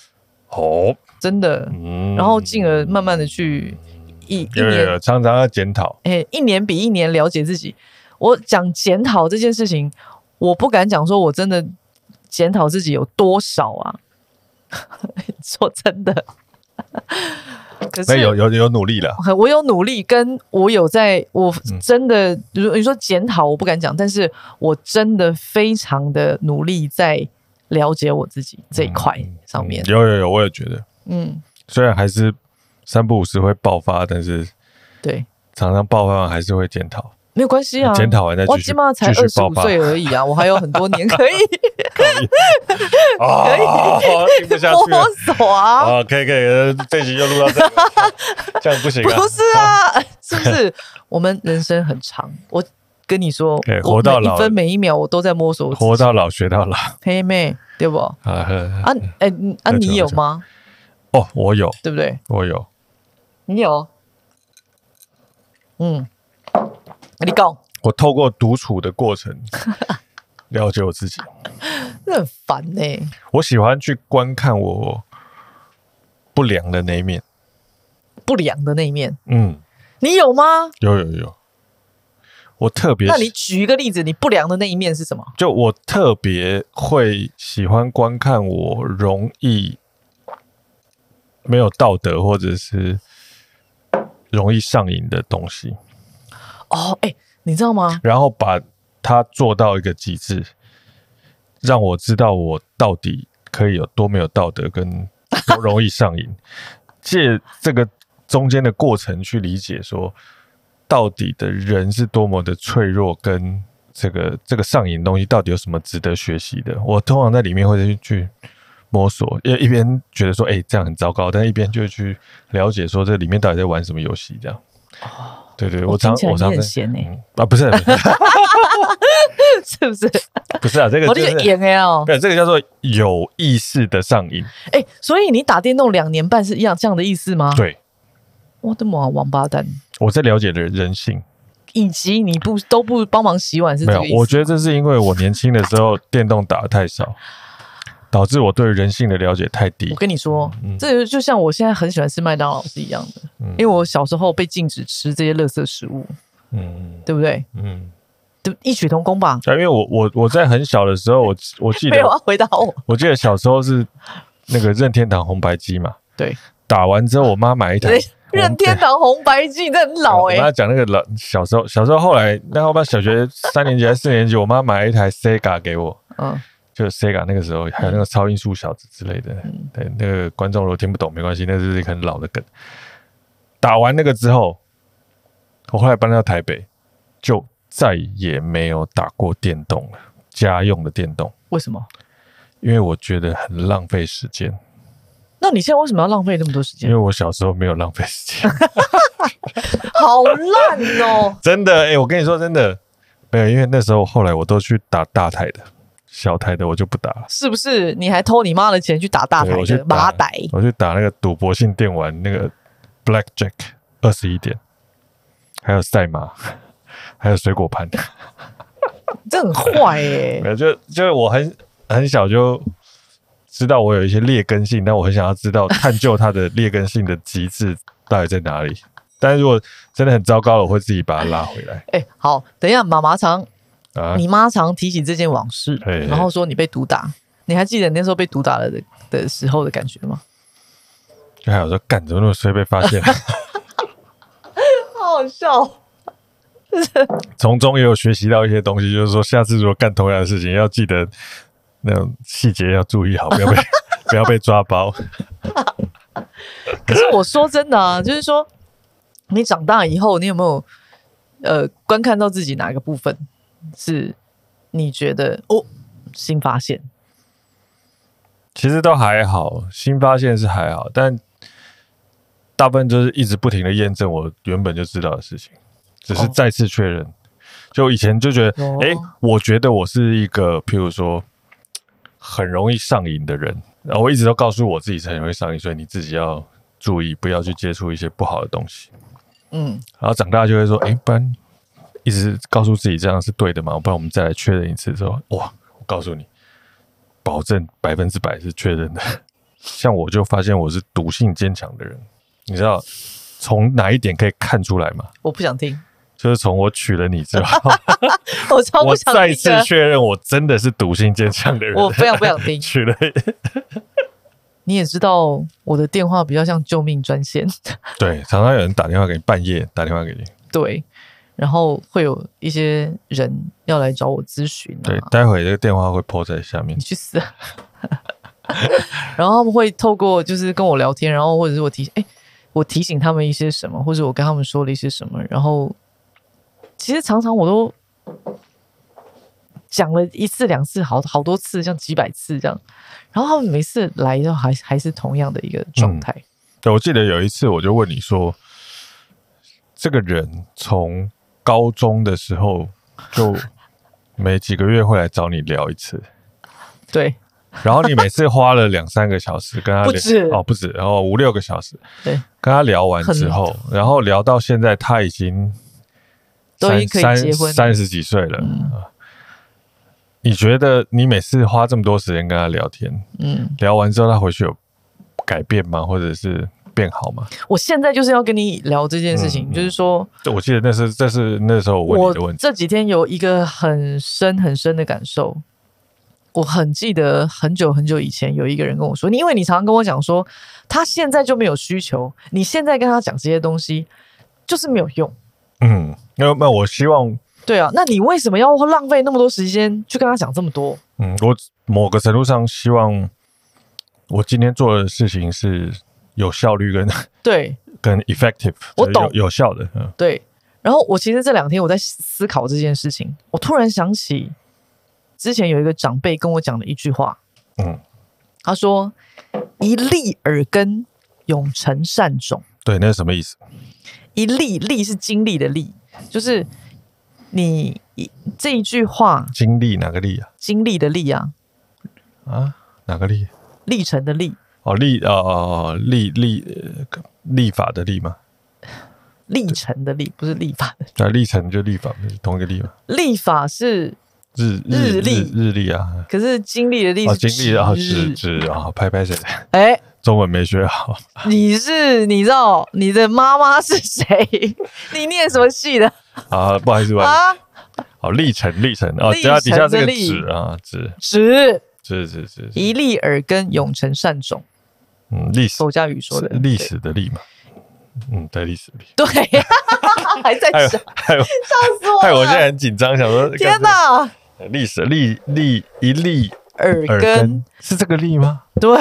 哦，真的。然后进而慢慢的去一一年常常要检讨，哎，一年比一年了解自己。我讲检讨这件事情，我不敢讲说我真的检讨自己有多少啊。说真的，可是有有有努力了，我有努力，跟我有在，我真的，如、嗯、你说检讨，我不敢讲，但是我真的非常的努力在了解我自己这一块上面。嗯嗯、有有有，我也觉得，嗯，虽然还是三不五时会爆发，但是对，常常爆发完还是会检讨。没有关系啊，检讨完再继续，我起码才二十五岁而已啊，我还有很多年 可以，可以，可以，听不下去了，啊，啊，可以可以，这集就录到这里，这样不行啊，不是啊，是不是？我们人生很长，我跟你说，活到老，一分每一秒我都在摸索，活到老学到老，黑妹，对不？啊，啊，哎，啊，你有吗？哦，我有，对不对？我有，你有，嗯。你讲，我透过独处的过程 了解我自己，那很烦呢、欸。我喜欢去观看我不良的那一面，不良的那一面。嗯，你有吗？有有有。我特别，那你举一个例子，你不良的那一面是什么？就我特别会喜欢观看我容易没有道德或者是容易上瘾的东西。哦，哎，你知道吗？然后把它做到一个极致，让我知道我到底可以有多没有道德，跟 多容易上瘾。借这个中间的过程去理解，说到底的人是多么的脆弱，跟这个这个上瘾东西到底有什么值得学习的。我通常在里面会去摸索，因为一边觉得说，哎，这样很糟糕，但一边就去了解说，这里面到底在玩什么游戏，这样。对对，我常我常很闲呢啊，不是，是不是？不是啊，这个就是哦，对，这个叫做有意识的上瘾。哎，所以你打电动两年半是一样这样的意思吗？对，我的妈，王八蛋！我在了解的人性，以及你不都不帮忙洗碗是这个意思？没有，我觉得这是因为我年轻的时候电动打得太少。导致我对人性的了解太低。我跟你说，嗯、这就像我现在很喜欢吃麦当劳是一样的，嗯、因为我小时候被禁止吃这些垃圾食物，嗯，对不对？嗯，对，异曲同工吧。因为我我我在很小的时候，我我记得 没有啊，回答我。我记得小时候是那个任天堂红白机嘛，对，打完之后我妈买一台任天堂红白机，这很老哎、欸。我妈讲那个老小时候，小时候后来，那后边小学三年级还是四年级，我妈买了一台 Sega 给我，嗯。就 Sega 那个时候还有那个超音速小子之类的，嗯、对那个观众如果听不懂没关系，那是一个很老的梗。打完那个之后，我后来搬到台北，就再也没有打过电动了，家用的电动。为什么？因为我觉得很浪费时间。那你现在为什么要浪费那么多时间？因为我小时候没有浪费时间。好烂哦！真的，哎、欸，我跟你说真的，没有，因为那时候后来我都去打大台的。小台的我就不打了，是不是？你还偷你妈的钱去打大台去打马歹，我去打那个赌博性电玩，那个 Blackjack 二十一点，还有赛马，还有水果盘，这很坏耶、欸！没有，就就是我很很小就知道我有一些劣根性，但我很想要知道探究它的劣根性的极致到底在哪里。但是如果真的很糟糕了，我会自己把它拉回来。哎、欸，好，等一下，妈妈常。啊、你妈常提起这件往事，嘿嘿然后说你被毒打，你还记得你那时候被毒打了的的时候的感觉吗？就还有说，干怎么那么衰被发现，好好笑。从中也有学习到一些东西，就是说下次如果干同样的事情，要记得那种细节要注意好，不要被 不要被抓包。可是我说真的啊，就是说你长大以后，你有没有呃观看到自己哪一个部分？是，你觉得哦，新发现，其实都还好，新发现是还好，但大部分就是一直不停的验证我原本就知道的事情，只是再次确认。哦、就以前就觉得，哎、哦，我觉得我是一个，譬如说很容易上瘾的人，然后我一直都告诉我自己是很容易上瘾，所以你自己要注意，不要去接触一些不好的东西。嗯，然后长大就会说，哎，不然。一直告诉自己这样是对的嘛？不然我们再来确认一次之后，哇！我告诉你，保证百分之百是确认的。像我就发现我是毒性坚强的人，你知道，从哪一点可以看出来吗？我不想听。就是从我娶了你之后，我超不想听。我再次确认，我真的是毒性坚强的人。我非常不想听。娶了，你也知道我的电话比较像救命专线。对，常常有人打电话给你，半夜打电话给你。对，然后会有一些人要来找我咨询。对，待会这个电话会 po 在下面。你去死！然后他们会透过就是跟我聊天，然后或者是我提哎，我提醒他们一些什么，或者我跟他们说了一些什么，然后。其实常常我都讲了一次两次，好好多次，像几百次这样，然后他们每次来都还还是同样的一个状态。嗯，对，我记得有一次我就问你说，这个人从高中的时候就每几个月会来找你聊一次，对，然后你每次花了两三个小时跟他聊，不止。哦，不止，然后五六个小时，对，跟他聊完之后，然后聊到现在他已经。都已经可以结婚，三十几岁了。嗯，你觉得你每次花这么多时间跟他聊天，嗯，聊完之后他回去有改变吗？或者是变好吗？我现在就是要跟你聊这件事情，嗯、就是说，我记得那是这是那时候我问你的问题。这几天有一个很深很深的感受，我很记得很久很久以前有一个人跟我说，你因为你常常跟我讲说，他现在就没有需求，你现在跟他讲这些东西就是没有用。嗯，那那我希望对啊，那你为什么要浪费那么多时间去跟他讲这么多？嗯，我某个程度上希望我今天做的事情是有效率跟对 跟 effective，我懂有，有效的。嗯，对。然后我其实这两天我在思考这件事情，我突然想起之前有一个长辈跟我讲的一句话，嗯，他说：“一粒耳根，永成善种。”对，那是什么意思？一粒粒是经历的粒，就是你一这一句话，经历哪个历啊？经历的历啊？啊，哪个历？历程的历。哦，立哦哦，立立立法的立吗？历程的历不是立法的。啊，历程就立法，是同一个立嘛。立法是日日历日历啊。可是经历的历哦，经历啊，是是啊，拍拍谁？哎。中文没学好，你是你知道你的妈妈是谁？你念什么系的？啊，不好意思，不好意思啊，好，历程历程啊，底下底下这个子啊，子子子子子，一粒耳根，永成善种。嗯，历史，佛家语说的历史的历嘛，嗯，对，历史历，对，还在想，笑死我，害我现在很紧张，想说天哪，历史历历一粒耳根。是这个粒吗？对。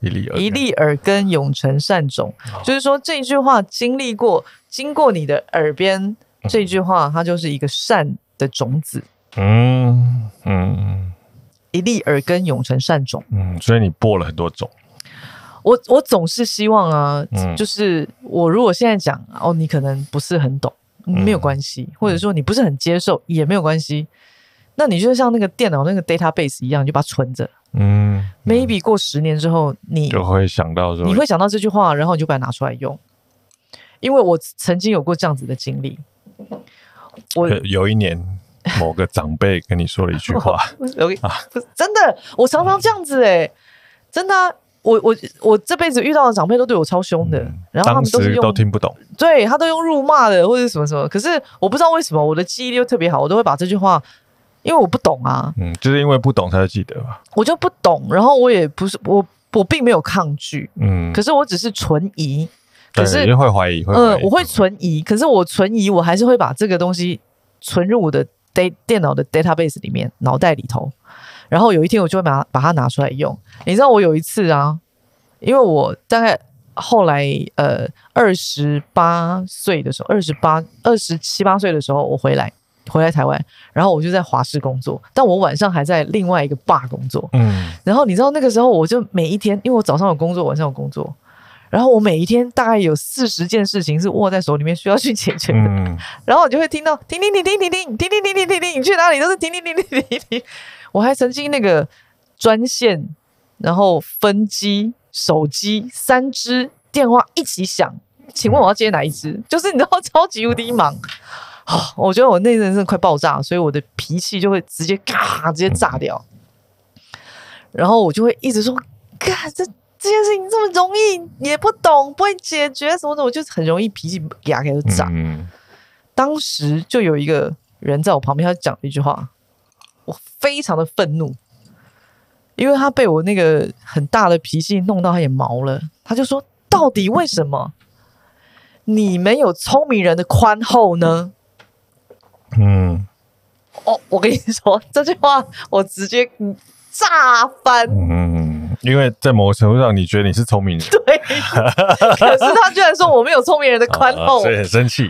一粒一粒耳根永成善种，哦、就是说这句话经历过，经过你的耳边，这句话它就是一个善的种子。嗯嗯，一粒耳根永成善种。嗯，所以你播了很多种。我我总是希望啊，嗯、就是我如果现在讲哦，你可能不是很懂，没有关系，嗯、或者说你不是很接受也没有关系。那你就像那个电脑那个 database 一样，就把它存着。嗯，maybe 过十年之后，你就会想到说，你会想到这句话，然后你就把它拿出来用。因为我曾经有过这样子的经历。我有一年，某个长辈跟你说了一句话，啊，真的，我常常这样子哎，真的，我我我这辈子遇到的长辈都对我超凶的，然后他们都是用都听不懂，对他都用辱骂的或者什么什么，可是我不知道为什么我的记忆力又特别好，我都会把这句话。因为我不懂啊，嗯，就是因为不懂才会记得吧。我就不懂，然后我也不是我，我并没有抗拒，嗯，可是我只是存疑，可是会怀疑，会嗯，我会存疑，可是我存疑，我还是会把这个东西存入我的 data 电脑的 database 里面，脑袋里头，然后有一天我就会把它把它拿出来用。你知道我有一次啊，因为我大概后来呃二十八岁的时候，二十八二十七八岁的时候，我回来。回来台湾，然后我就在华视工作，但我晚上还在另外一个 bar 工作。嗯，然后你知道那个时候，我就每一天，因为我早上有工作，晚上有工作，然后我每一天大概有四十件事情是握在手里面需要去解决的。嗯，然后我就会听到停停停停停停停停停停停停，你去哪里都是停停停停停停。我还曾经那个专线，然后分机、手机三支电话一起响，请问我要接哪一支？就是你知道超级无敌忙。好，我觉得我那阵真的快爆炸，所以我的脾气就会直接嘎直接炸掉，然后我就会一直说，嘎这这件事情这么容易，也不懂，不会解决什么的，我就很容易脾气牙开始炸。嗯、当时就有一个人在我旁边，他讲了一句话，我非常的愤怒，因为他被我那个很大的脾气弄到他也毛了。他就说：“到底为什么你没有聪明人的宽厚呢？”嗯，哦，我跟你说这句话，我直接炸翻。嗯。因为在某个程度上，你觉得你是聪明人，对，可是他居然说我没有聪明人的宽 厚，所以很生气。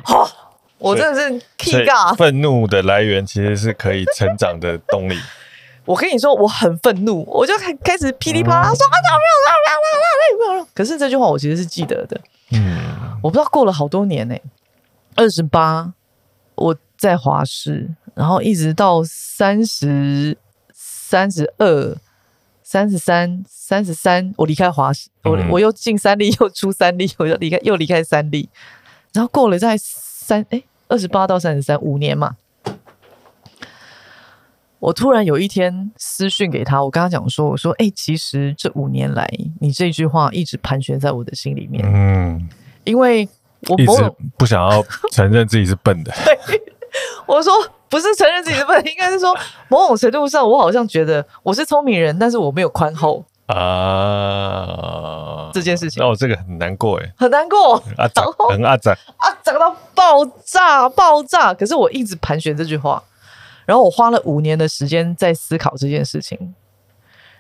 我真的是气尬。愤怒的来源其实是可以成长的动力。我跟你说，我很愤怒，我就开开始噼里啪啦说：“可是这句话我其实是记得的。嗯，我不知道过了好多年呢，二十八，我在华师，然后一直到三十三十二。三十三，三十三，我离开华师，我我又进三立，又出三立，我又离开，又离开三立，然后过了在三哎二十八到三十三五年嘛，我突然有一天私讯给他，我跟他讲说，我说哎，其实这五年来，你这句话一直盘旋在我的心里面，嗯，因为我一直 不想要承认自己是笨的，对，我说。不是承认自己是笨，应该是说某种程度上，我好像觉得我是聪明人，但是我没有宽厚。啊。这件事情，那我这个很难过哎，很难过。啊，很阿杂啊，涨到爆炸爆炸。可是我一直盘旋这句话，然后我花了五年的时间在思考这件事情，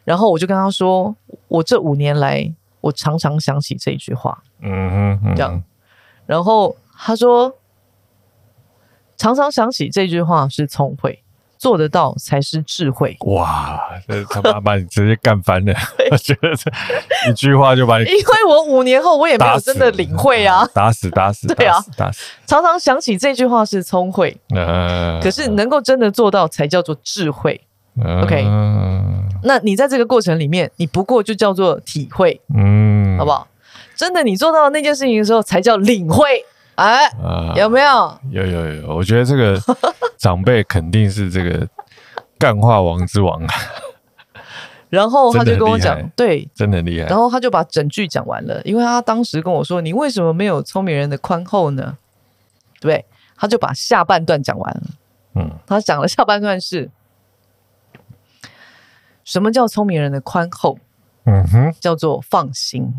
然后我就跟他说，我这五年来，我常常想起这句话，嗯哼，这样，然后他说。常常想起这句话是聪慧，做得到才是智慧。哇，这他妈把你直接干翻了！我觉得这一句话就把你，因为我五年后我也没有真的领会啊，打死打死，对啊，打死。常常想起这句话是聪慧，嗯，可是能够真的做到才叫做智慧。OK，那你在这个过程里面，你不过就叫做体会，嗯，好不好？真的，你做到那件事情的时候，才叫领会。哎，啊、有没有？有有有，我觉得这个 长辈肯定是这个干话王之王啊。然后他就跟我讲，对，真的厉害。然后他就把整句讲完了，因为他当时跟我说：“你为什么没有聪明人的宽厚呢？”对，他就把下半段讲完了。嗯，他讲了下半段是什么叫聪明人的宽厚？嗯哼，叫做放心，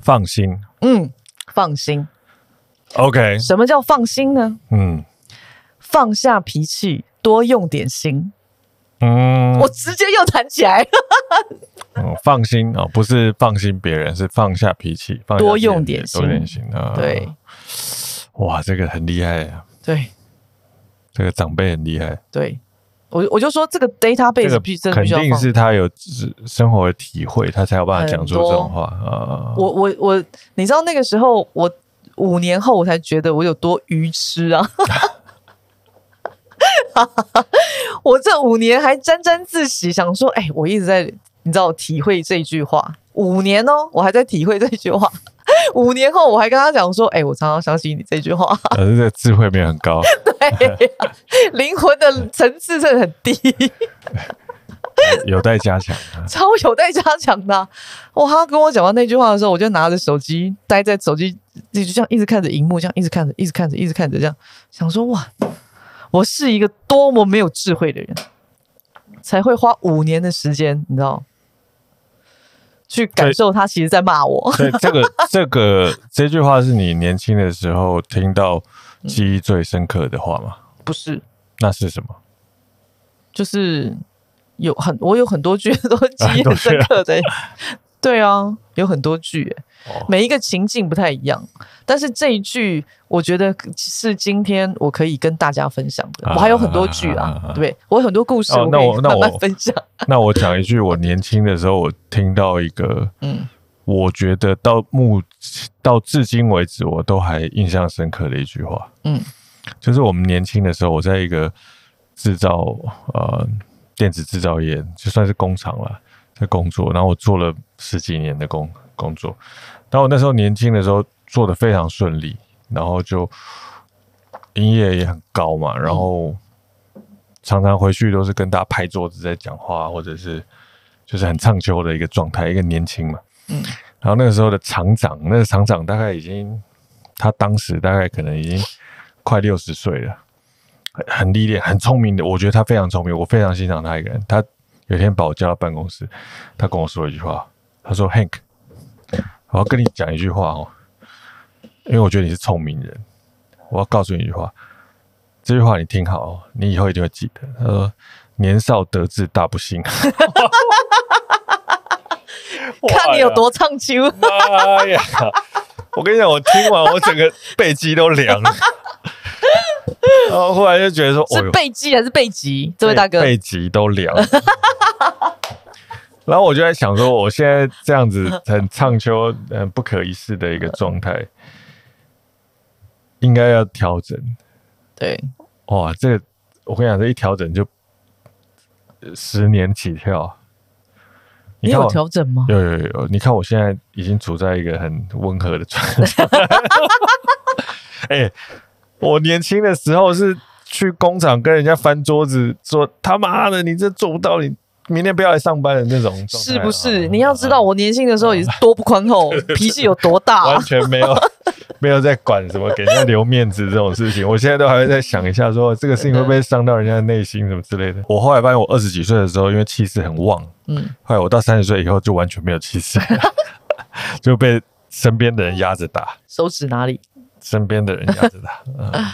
放心，嗯，放心。OK，什么叫放心呢？嗯，放下脾气，多用点心。嗯，我直接又弹起来。嗯，放心哦，不是放心别人，是放下脾气，放多用点心，多点心啊。对，哇，这个很厉害啊。对，这个长辈很厉害。对，我我就说这个 database 肯定是他有生活的体会，他才有办法讲出这种话啊。我我我，你知道那个时候我。五年后我才觉得我有多愚痴啊！我这五年还沾沾自喜，想说，哎、欸，我一直在，你知道，体会这句话。五年哦，我还在体会这句话。五年后我还跟他讲说，哎、欸，我常常想起你这句话。可 是这智慧没有很高，对，灵魂的层次真的很低。有待加强，超有待加强的、啊。哇，他跟我讲完那句话的时候，我就拿着手机，待在手机，就这样一直看着荧幕，这样一直看着，一直看着，一直看着，这样想说：哇，我是一个多么没有智慧的人，才会花五年的时间，你知道，去感受他其实在骂我。所以这个 这个这句话是你年轻的时候听到记忆最深刻的话吗？不是，那是什么？就是。有很，我有很多句 都记忆很深刻的，对啊，有很多句，每一个情境不太一样，但是这一句我觉得是今天我可以跟大家分享的。我还有很多句啊，对不对？我有很多故事，我可以慢慢分享。那我讲一句，我年轻的时候我听到一个，嗯，我觉得到目到至今为止我都还印象深刻的一句话，嗯，就是我们年轻的时候，我在一个制造，呃。电子制造业就算是工厂了，在工作，然后我做了十几年的工工作，然后我那时候年轻的时候做的非常顺利，然后就营业也很高嘛，然后常常回去都是跟大家拍桌子在讲话，或者是就是很畅秋的一个状态，一个年轻嘛。嗯。然后那个时候的厂长，那个厂长大概已经，他当时大概可能已经快六十岁了，很很历练，很聪明的。我觉得他非常聪明，我非常欣赏他一个人。他有一天把我叫到办公室，他跟我说一句话，他说：“Hank，我要跟你讲一句话哦，因为我觉得你是聪明人，我要告诉你一句话，这句话你听好哦，你以后一定会记得。”他说：“年少得志大不幸。” 看你有多唱秋！妈呀！我跟你讲，我听完我整个背脊都凉了。然后后来就觉得说，是背脊还是背脊？这位大哥，背脊都凉。然后我就在想说，我现在这样子很畅秋、很不可一世的一个状态，应该要调整。对，哇，这个我跟你讲，这一调整就十年起跳。你，你有调整吗？有有有，你看我现在已经处在一个很温和的状态。哎、欸，我年轻的时候是去工厂跟人家翻桌子，说他妈的，你这做不到，你明天不要来上班的那种。是不是？啊、你要知道，我年轻的时候也是多不宽厚，脾气有多大，完全没有。没有在管什么给人家留面子这种事情，我现在都还会在想一下，说这个事情会不会伤到人家的内心什么之类的。我后来发现，我二十几岁的时候，因为气势很旺，嗯，后来我到三十岁以后就完全没有气势，就被身边的人压着打。手指哪里？身边的人压着打。嗯、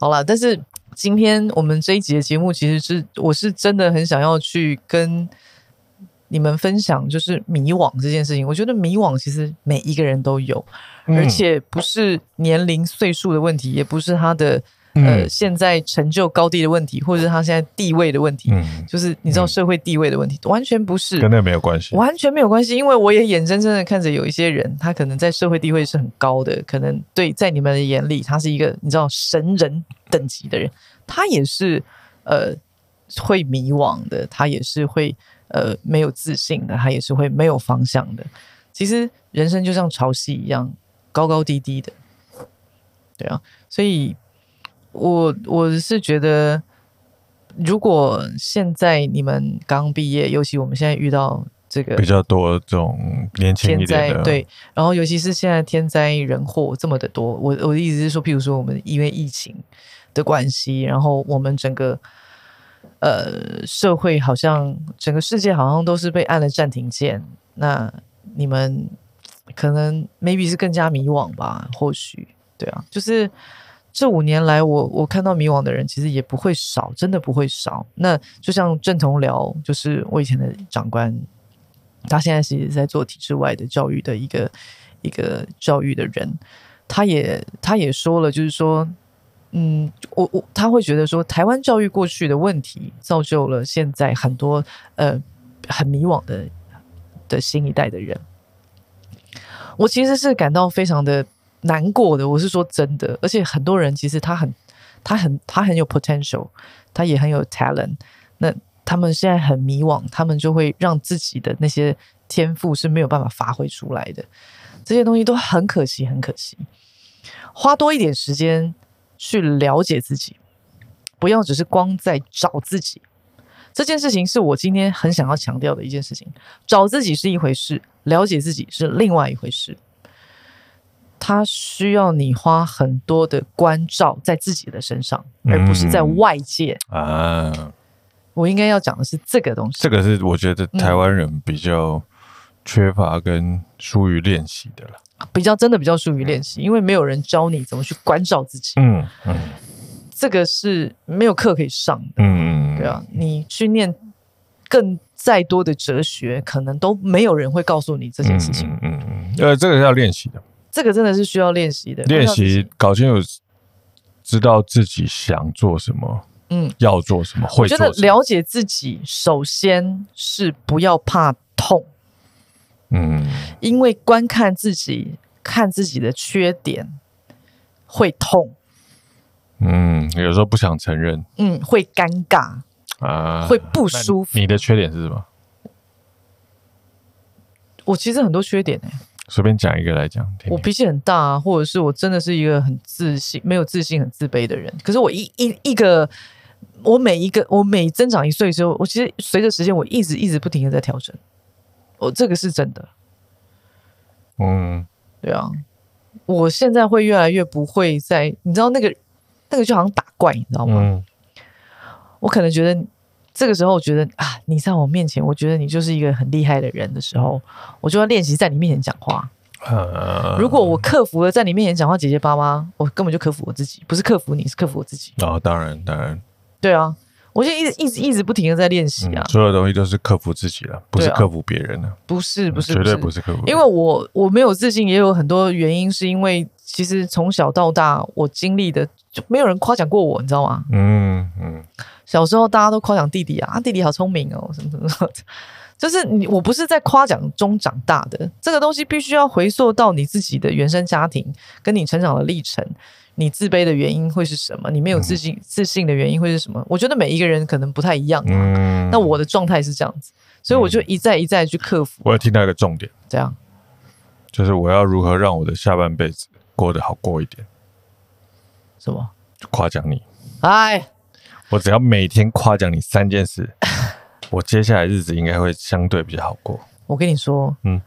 好了，但是今天我们这一集的节目，其实是我是真的很想要去跟你们分享，就是迷惘这件事情。我觉得迷惘其实每一个人都有。而且不是年龄岁数的问题，也不是他的呃现在成就高低的问题，或者是他现在地位的问题，嗯，就是你知道社会地位的问题，完全不是，跟那没有关系，完全没有关系。因为我也眼睁睁的看着有一些人，他可能在社会地位是很高的，可能对在你们的眼里，他是一个你知道神人等级的人，他也是呃会迷惘的，他也是会呃没有自信的，他也是会没有方向的。其实人生就像潮汐一样。高高低低的，对啊，所以我我是觉得，如果现在你们刚毕业，尤其我们现在遇到这个比较多这种年轻一点的，对，然后尤其是现在天灾人祸这么的多，我我的意思是说，譬如说我们因为疫情的关系，然后我们整个呃社会好像整个世界好像都是被按了暂停键，那你们。可能 maybe 是更加迷惘吧，或许对啊，就是这五年来我，我看到迷惘的人其实也不会少，真的不会少。那就像郑同僚，就是我以前的长官，他现在是在做体制外的教育的一个一个教育的人，他也他也说了，就是说，嗯，我我他会觉得说，台湾教育过去的问题，造就了现在很多呃很迷惘的的新一代的人。我其实是感到非常的难过的，我是说真的，而且很多人其实他很、他很、他很有 potential，他也很有 talent，那他们现在很迷惘，他们就会让自己的那些天赋是没有办法发挥出来的，这些东西都很可惜，很可惜。花多一点时间去了解自己，不要只是光在找自己。这件事情是我今天很想要强调的一件事情。找自己是一回事，了解自己是另外一回事。它需要你花很多的关照在自己的身上，而不是在外界。嗯、啊，我应该要讲的是这个东西。这个是我觉得台湾人比较缺乏跟疏于练习的了、嗯。比较真的比较疏于练习，因为没有人教你怎么去关照自己。嗯嗯。这个是没有课可以上的，嗯，对啊，你去念更再多的哲学，可能都没有人会告诉你这件事情，嗯嗯，呃，这个是要练习的，这个真的是需要练习的，练习搞清楚，知道自己想做什么，嗯，要做什么，会做什么。我觉得了解自己，首先是不要怕痛，嗯，因为观看自己，看自己的缺点会痛。嗯，有时候不想承认，嗯，会尴尬啊，会不舒服。你的缺点是什么？我其实很多缺点哎、欸，随便讲一个来讲。听听。我脾气很大啊，或者是我真的是一个很自信、没有自信、很自卑的人。可是我一一一个，我每一个，我每增长一岁之后，我其实随着时间，我一直一直不停的在调整。我，这个是真的。嗯，对啊，我现在会越来越不会再，你知道那个那个就好像打怪，你知道吗？嗯、我可能觉得这个时候，我觉得啊，你在我面前，我觉得你就是一个很厉害的人的时候，我就要练习在你面前讲话。嗯、如果我克服了在你面前讲话结结巴巴，我根本就克服我自己，不是克服你，是克服我自己。哦，当然，当然，对啊。我就一直一直一直不停的在练习啊、嗯，所有东西都是克服自己了，不是克服别人的、啊，不是不是，绝对不是克服。因为我我没有自信，也有很多原因，是因为其实从小到大我经历的就没有人夸奖过我，你知道吗？嗯嗯，小时候大家都夸奖弟弟啊，弟弟好聪明哦，什么什么什么，就是你我不是在夸奖中长大的，这个东西必须要回溯到你自己的原生家庭跟你成长的历程。你自卑的原因会是什么？你没有自信、嗯、自信的原因会是什么？我觉得每一个人可能不太一样、啊。嗯，那我的状态是这样子，所以我就一再一再去克服。我要听到一个重点，这样，就是我要如何让我的下半辈子过得好过一点？什么？夸奖你。哎，我只要每天夸奖你三件事，我接下来日子应该会相对比较好过。我跟你说，嗯。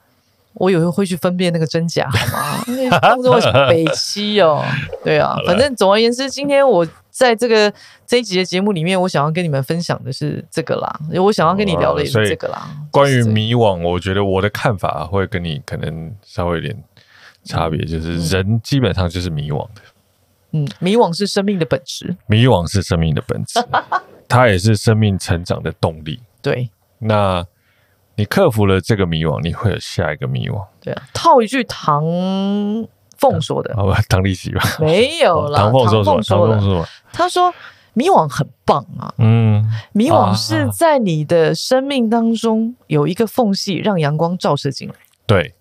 我有时候会去分辨那个真假，好吗？当做北七哦，对啊，反正总而言之，今天我在这个这一集的节目里面，我想要跟你们分享的是这个啦，我想要跟你聊的也是这个啦。关于迷惘，我觉得我的看法会跟你可能稍微有点差别，就是人基本上就是迷惘的。嗯，迷惘是生命的本质，迷惘是生命的本质，它也是生命成长的动力。对，那。你克服了这个迷惘，你会有下一个迷惘。对啊，套一句唐凤说的，好吧，唐立奇吧，没有了。唐凤说什么？唐凤说，他说迷惘很棒啊，嗯，迷惘是在你的生命当中有一个缝隙，让阳光照射进来。对，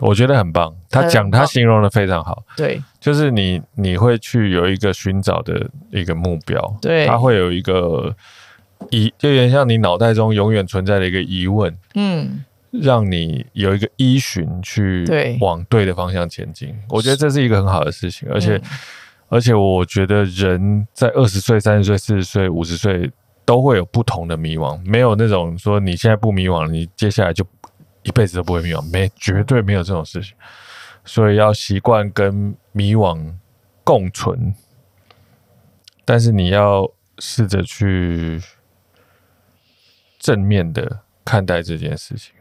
我觉得很棒。他讲，他形容的非常好。对，就是你，你会去有一个寻找的一个目标。对，他会有一个。疑就有点像你脑袋中永远存在的一个疑问，嗯，让你有一个依循去往对的方向前进。我觉得这是一个很好的事情，而且、嗯、而且我觉得人在二十岁、三十岁、四十岁、五十岁都会有不同的迷惘，没有那种说你现在不迷惘，你接下来就一辈子都不会迷惘，没绝对没有这种事情。所以要习惯跟迷惘共存，但是你要试着去。正面的看待这件事情，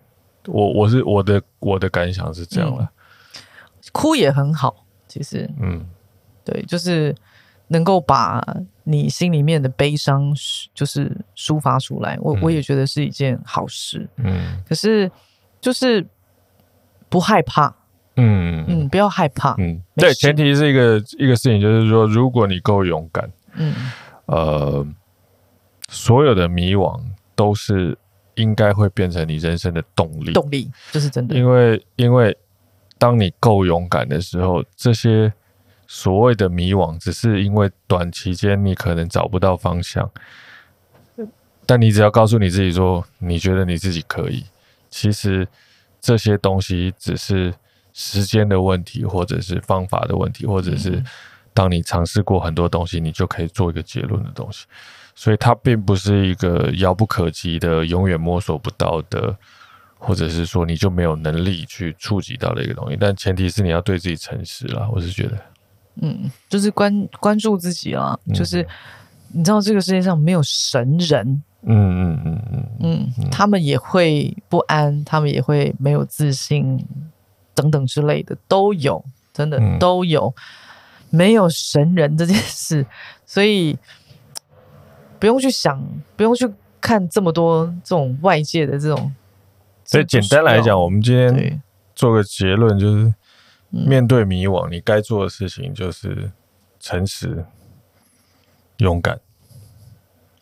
我我是我的我的感想是这样的、嗯，哭也很好，其实，嗯，对，就是能够把你心里面的悲伤就是抒发出来，我、嗯、我也觉得是一件好事，嗯，可是就是不害怕，嗯嗯，不要害怕，嗯，对，前提是一个一个事情，就是说，如果你够勇敢，嗯，呃，所有的迷惘。都是应该会变成你人生的动力，动力这是真的。因为，因为当你够勇敢的时候，这些所谓的迷惘，只是因为短期间你可能找不到方向。但你只要告诉你自己说，你觉得你自己可以，其实这些东西只是时间的问题，或者是方法的问题，或者是当你尝试过很多东西，你就可以做一个结论的东西。所以它并不是一个遥不可及的、永远摸索不到的，或者是说你就没有能力去触及到的一个东西。但前提是你要对自己诚实啦，我是觉得，嗯，就是关关注自己啊，就是你知道这个世界上没有神人，嗯嗯嗯嗯嗯，他们也会不安，他们也会没有自信等等之类的都有，真的都有，没有神人这件事，所以。不用去想，不用去看这么多这种外界的这种。所以简单来讲，我们今天做个结论，就是面对迷惘，你该做的事情就是诚实、勇敢，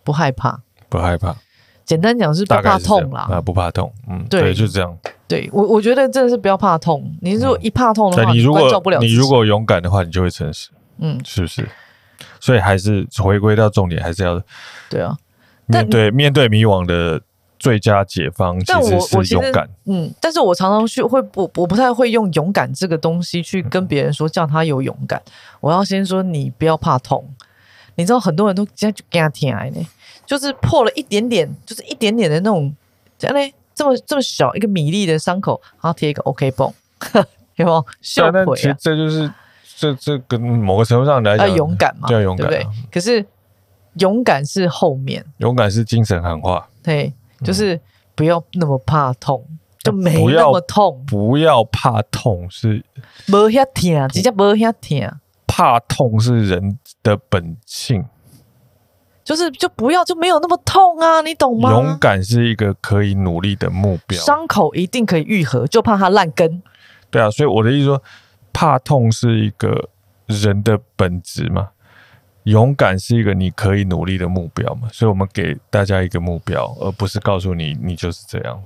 不害怕，不害怕。简单讲是不怕痛啦，啊，不怕痛。嗯，对，就是这样。对我，我觉得真的是不要怕痛。你如果一怕痛的话，你如果你如果勇敢的话，你就会诚实。嗯，是不是？所以还是回归到重点，还是要对啊，面对面对迷惘的最佳解方，其实是勇敢。嗯，但是我常常去会不我不太会用勇敢这个东西去跟别人说，叫他有勇敢。我要先说你不要怕痛，你知道很多人都现在就给他听来呢，就是破了一点点，就是一点点的那种，这样呢，这么这么小一个米粒的伤口，然后贴一个 OK 绷，有没有？秀腿啊！其实这就是这这跟某个程度上来讲，要勇敢嘛，要勇敢，对不对？可是勇敢是后面，勇敢是精神喊话，对，就是不要那么怕痛，就没那么痛，不要怕痛是没遐痛，直接没遐痛，怕痛是人的本性。就是就不要就没有那么痛啊，你懂吗？勇敢是一个可以努力的目标，伤口一定可以愈合，就怕它烂根。对啊，所以我的意思说，怕痛是一个人的本质嘛，勇敢是一个你可以努力的目标嘛，所以我们给大家一个目标，而不是告诉你你就是这样。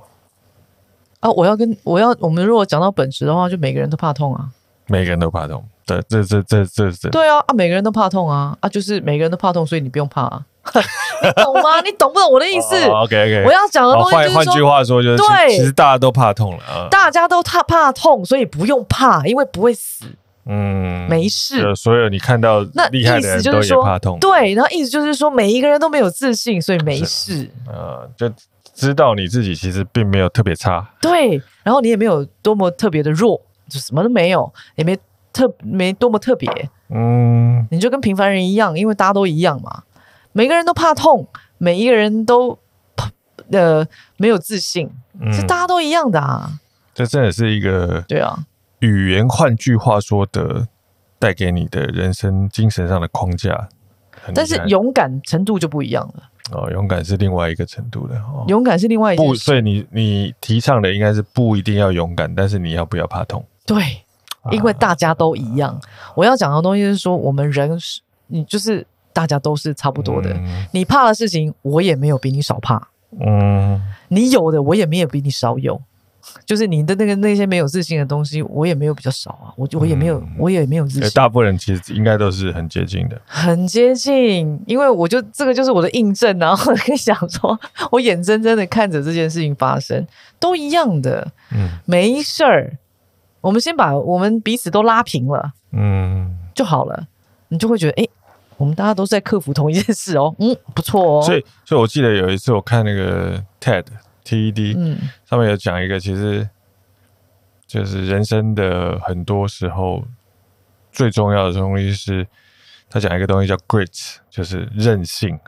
啊，我要跟我要我们如果讲到本质的话，就每个人都怕痛啊，每个人都怕痛。对，这这这这这，对啊啊！每个人都怕痛啊啊！就是每个人都怕痛，所以你不用怕啊，你懂吗？你懂不懂我的意思？OK OK，我要讲的东西就是说，换句话说，就是对，其实大家都怕痛了啊，大家都怕怕痛，所以不用怕，因为不会死，嗯，没事。所有你看到那厉害的人都也怕痛，对，然后意思就是说，每一个人都没有自信，所以没事。呃，就知道你自己其实并没有特别差，对，然后你也没有多么特别的弱，就什么都没有，也没。特没多么特别，嗯，你就跟平凡人一样，因为大家都一样嘛。每个人都怕痛，每一个人都呃没有自信，是、嗯、大家都一样的啊。这真的是一个对啊，语言换句话说的，带给你的人生精神上的框架。但是勇敢程度就不一样了。哦，勇敢是另外一个程度的。哦、勇敢是另外一个。不，所以你你提倡的应该是不一定要勇敢，但是你要不要怕痛？对。因为大家都一样，我要讲的东西是说，我们人是，你就是大家都是差不多的。嗯、你怕的事情，我也没有比你少怕。嗯，你有的，我也没有比你少有。就是你的那个那些没有自信的东西，我也没有比较少啊。我我也没有，嗯、我也没有自信。大部分人其实应该都是很接近的，很接近。因为我就这个就是我的印证，然后想说，我眼睁睁的看着这件事情发生，都一样的。嗯，没事儿。我们先把我们彼此都拉平了，嗯，就好了。你就会觉得，哎，我们大家都是在克服同一件事哦，嗯，不错哦。所以，所以我记得有一次我看那个 TED TED，嗯，上面有讲一个，其实就是人生的很多时候最重要的东西是，他讲一个东西叫 grit，就是韧性。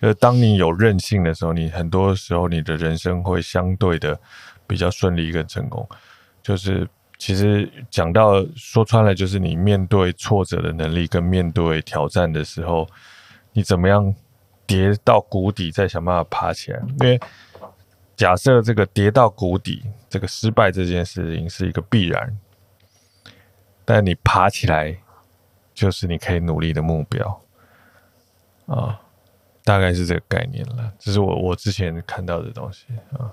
就是当你有韧性的时候，你很多时候你的人生会相对的比较顺利跟成功。就是其实讲到说穿了，就是你面对挫折的能力，跟面对挑战的时候，你怎么样跌到谷底，再想办法爬起来。因为假设这个跌到谷底，这个失败这件事情是一个必然，但你爬起来，就是你可以努力的目标啊，大概是这个概念了。这是我我之前看到的东西啊。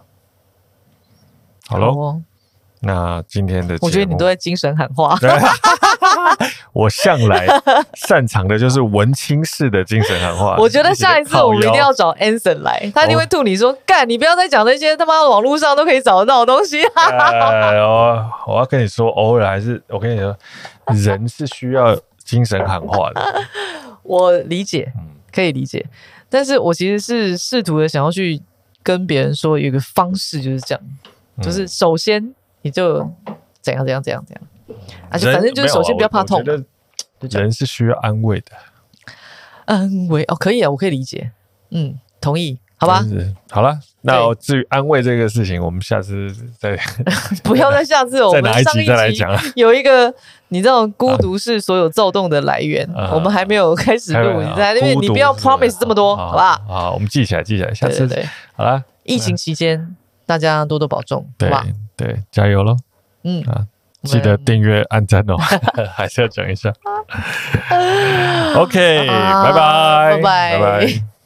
好喽。那今天的，我觉得你都在精神喊话。我向来擅长的就是文青式的精神喊话。我觉得下一次我们一定要找 Anson 来，他一定会吐你说：“干，你不要再讲那些他妈网络上都可以找得到的东西。”我我要跟你说，偶尔还是我跟你说，人是需要精神喊话的。我理解，可以理解，但是我其实是试图的想要去跟别人说，有一个方式就是这样，就是首先。你就怎样怎样怎样怎样，而且反正就是首先不要怕痛。人是需要安慰的，安慰哦，可以啊，我可以理解，嗯，同意，好吧。好了，那至于安慰这个事情，我们下次再 不要再下次，我们上一集再来讲。有一个你知道孤独是所有躁动的来源，我们还没有开始录，你在那边你不要 promise 这么多，好吧？好，我们记起来，记起来，下次对，好了。疫情期间大家多多保重，对吧？对，加油喽！嗯啊，记得订阅、按赞哦，还是要讲一下。OK，拜拜，拜拜，拜拜。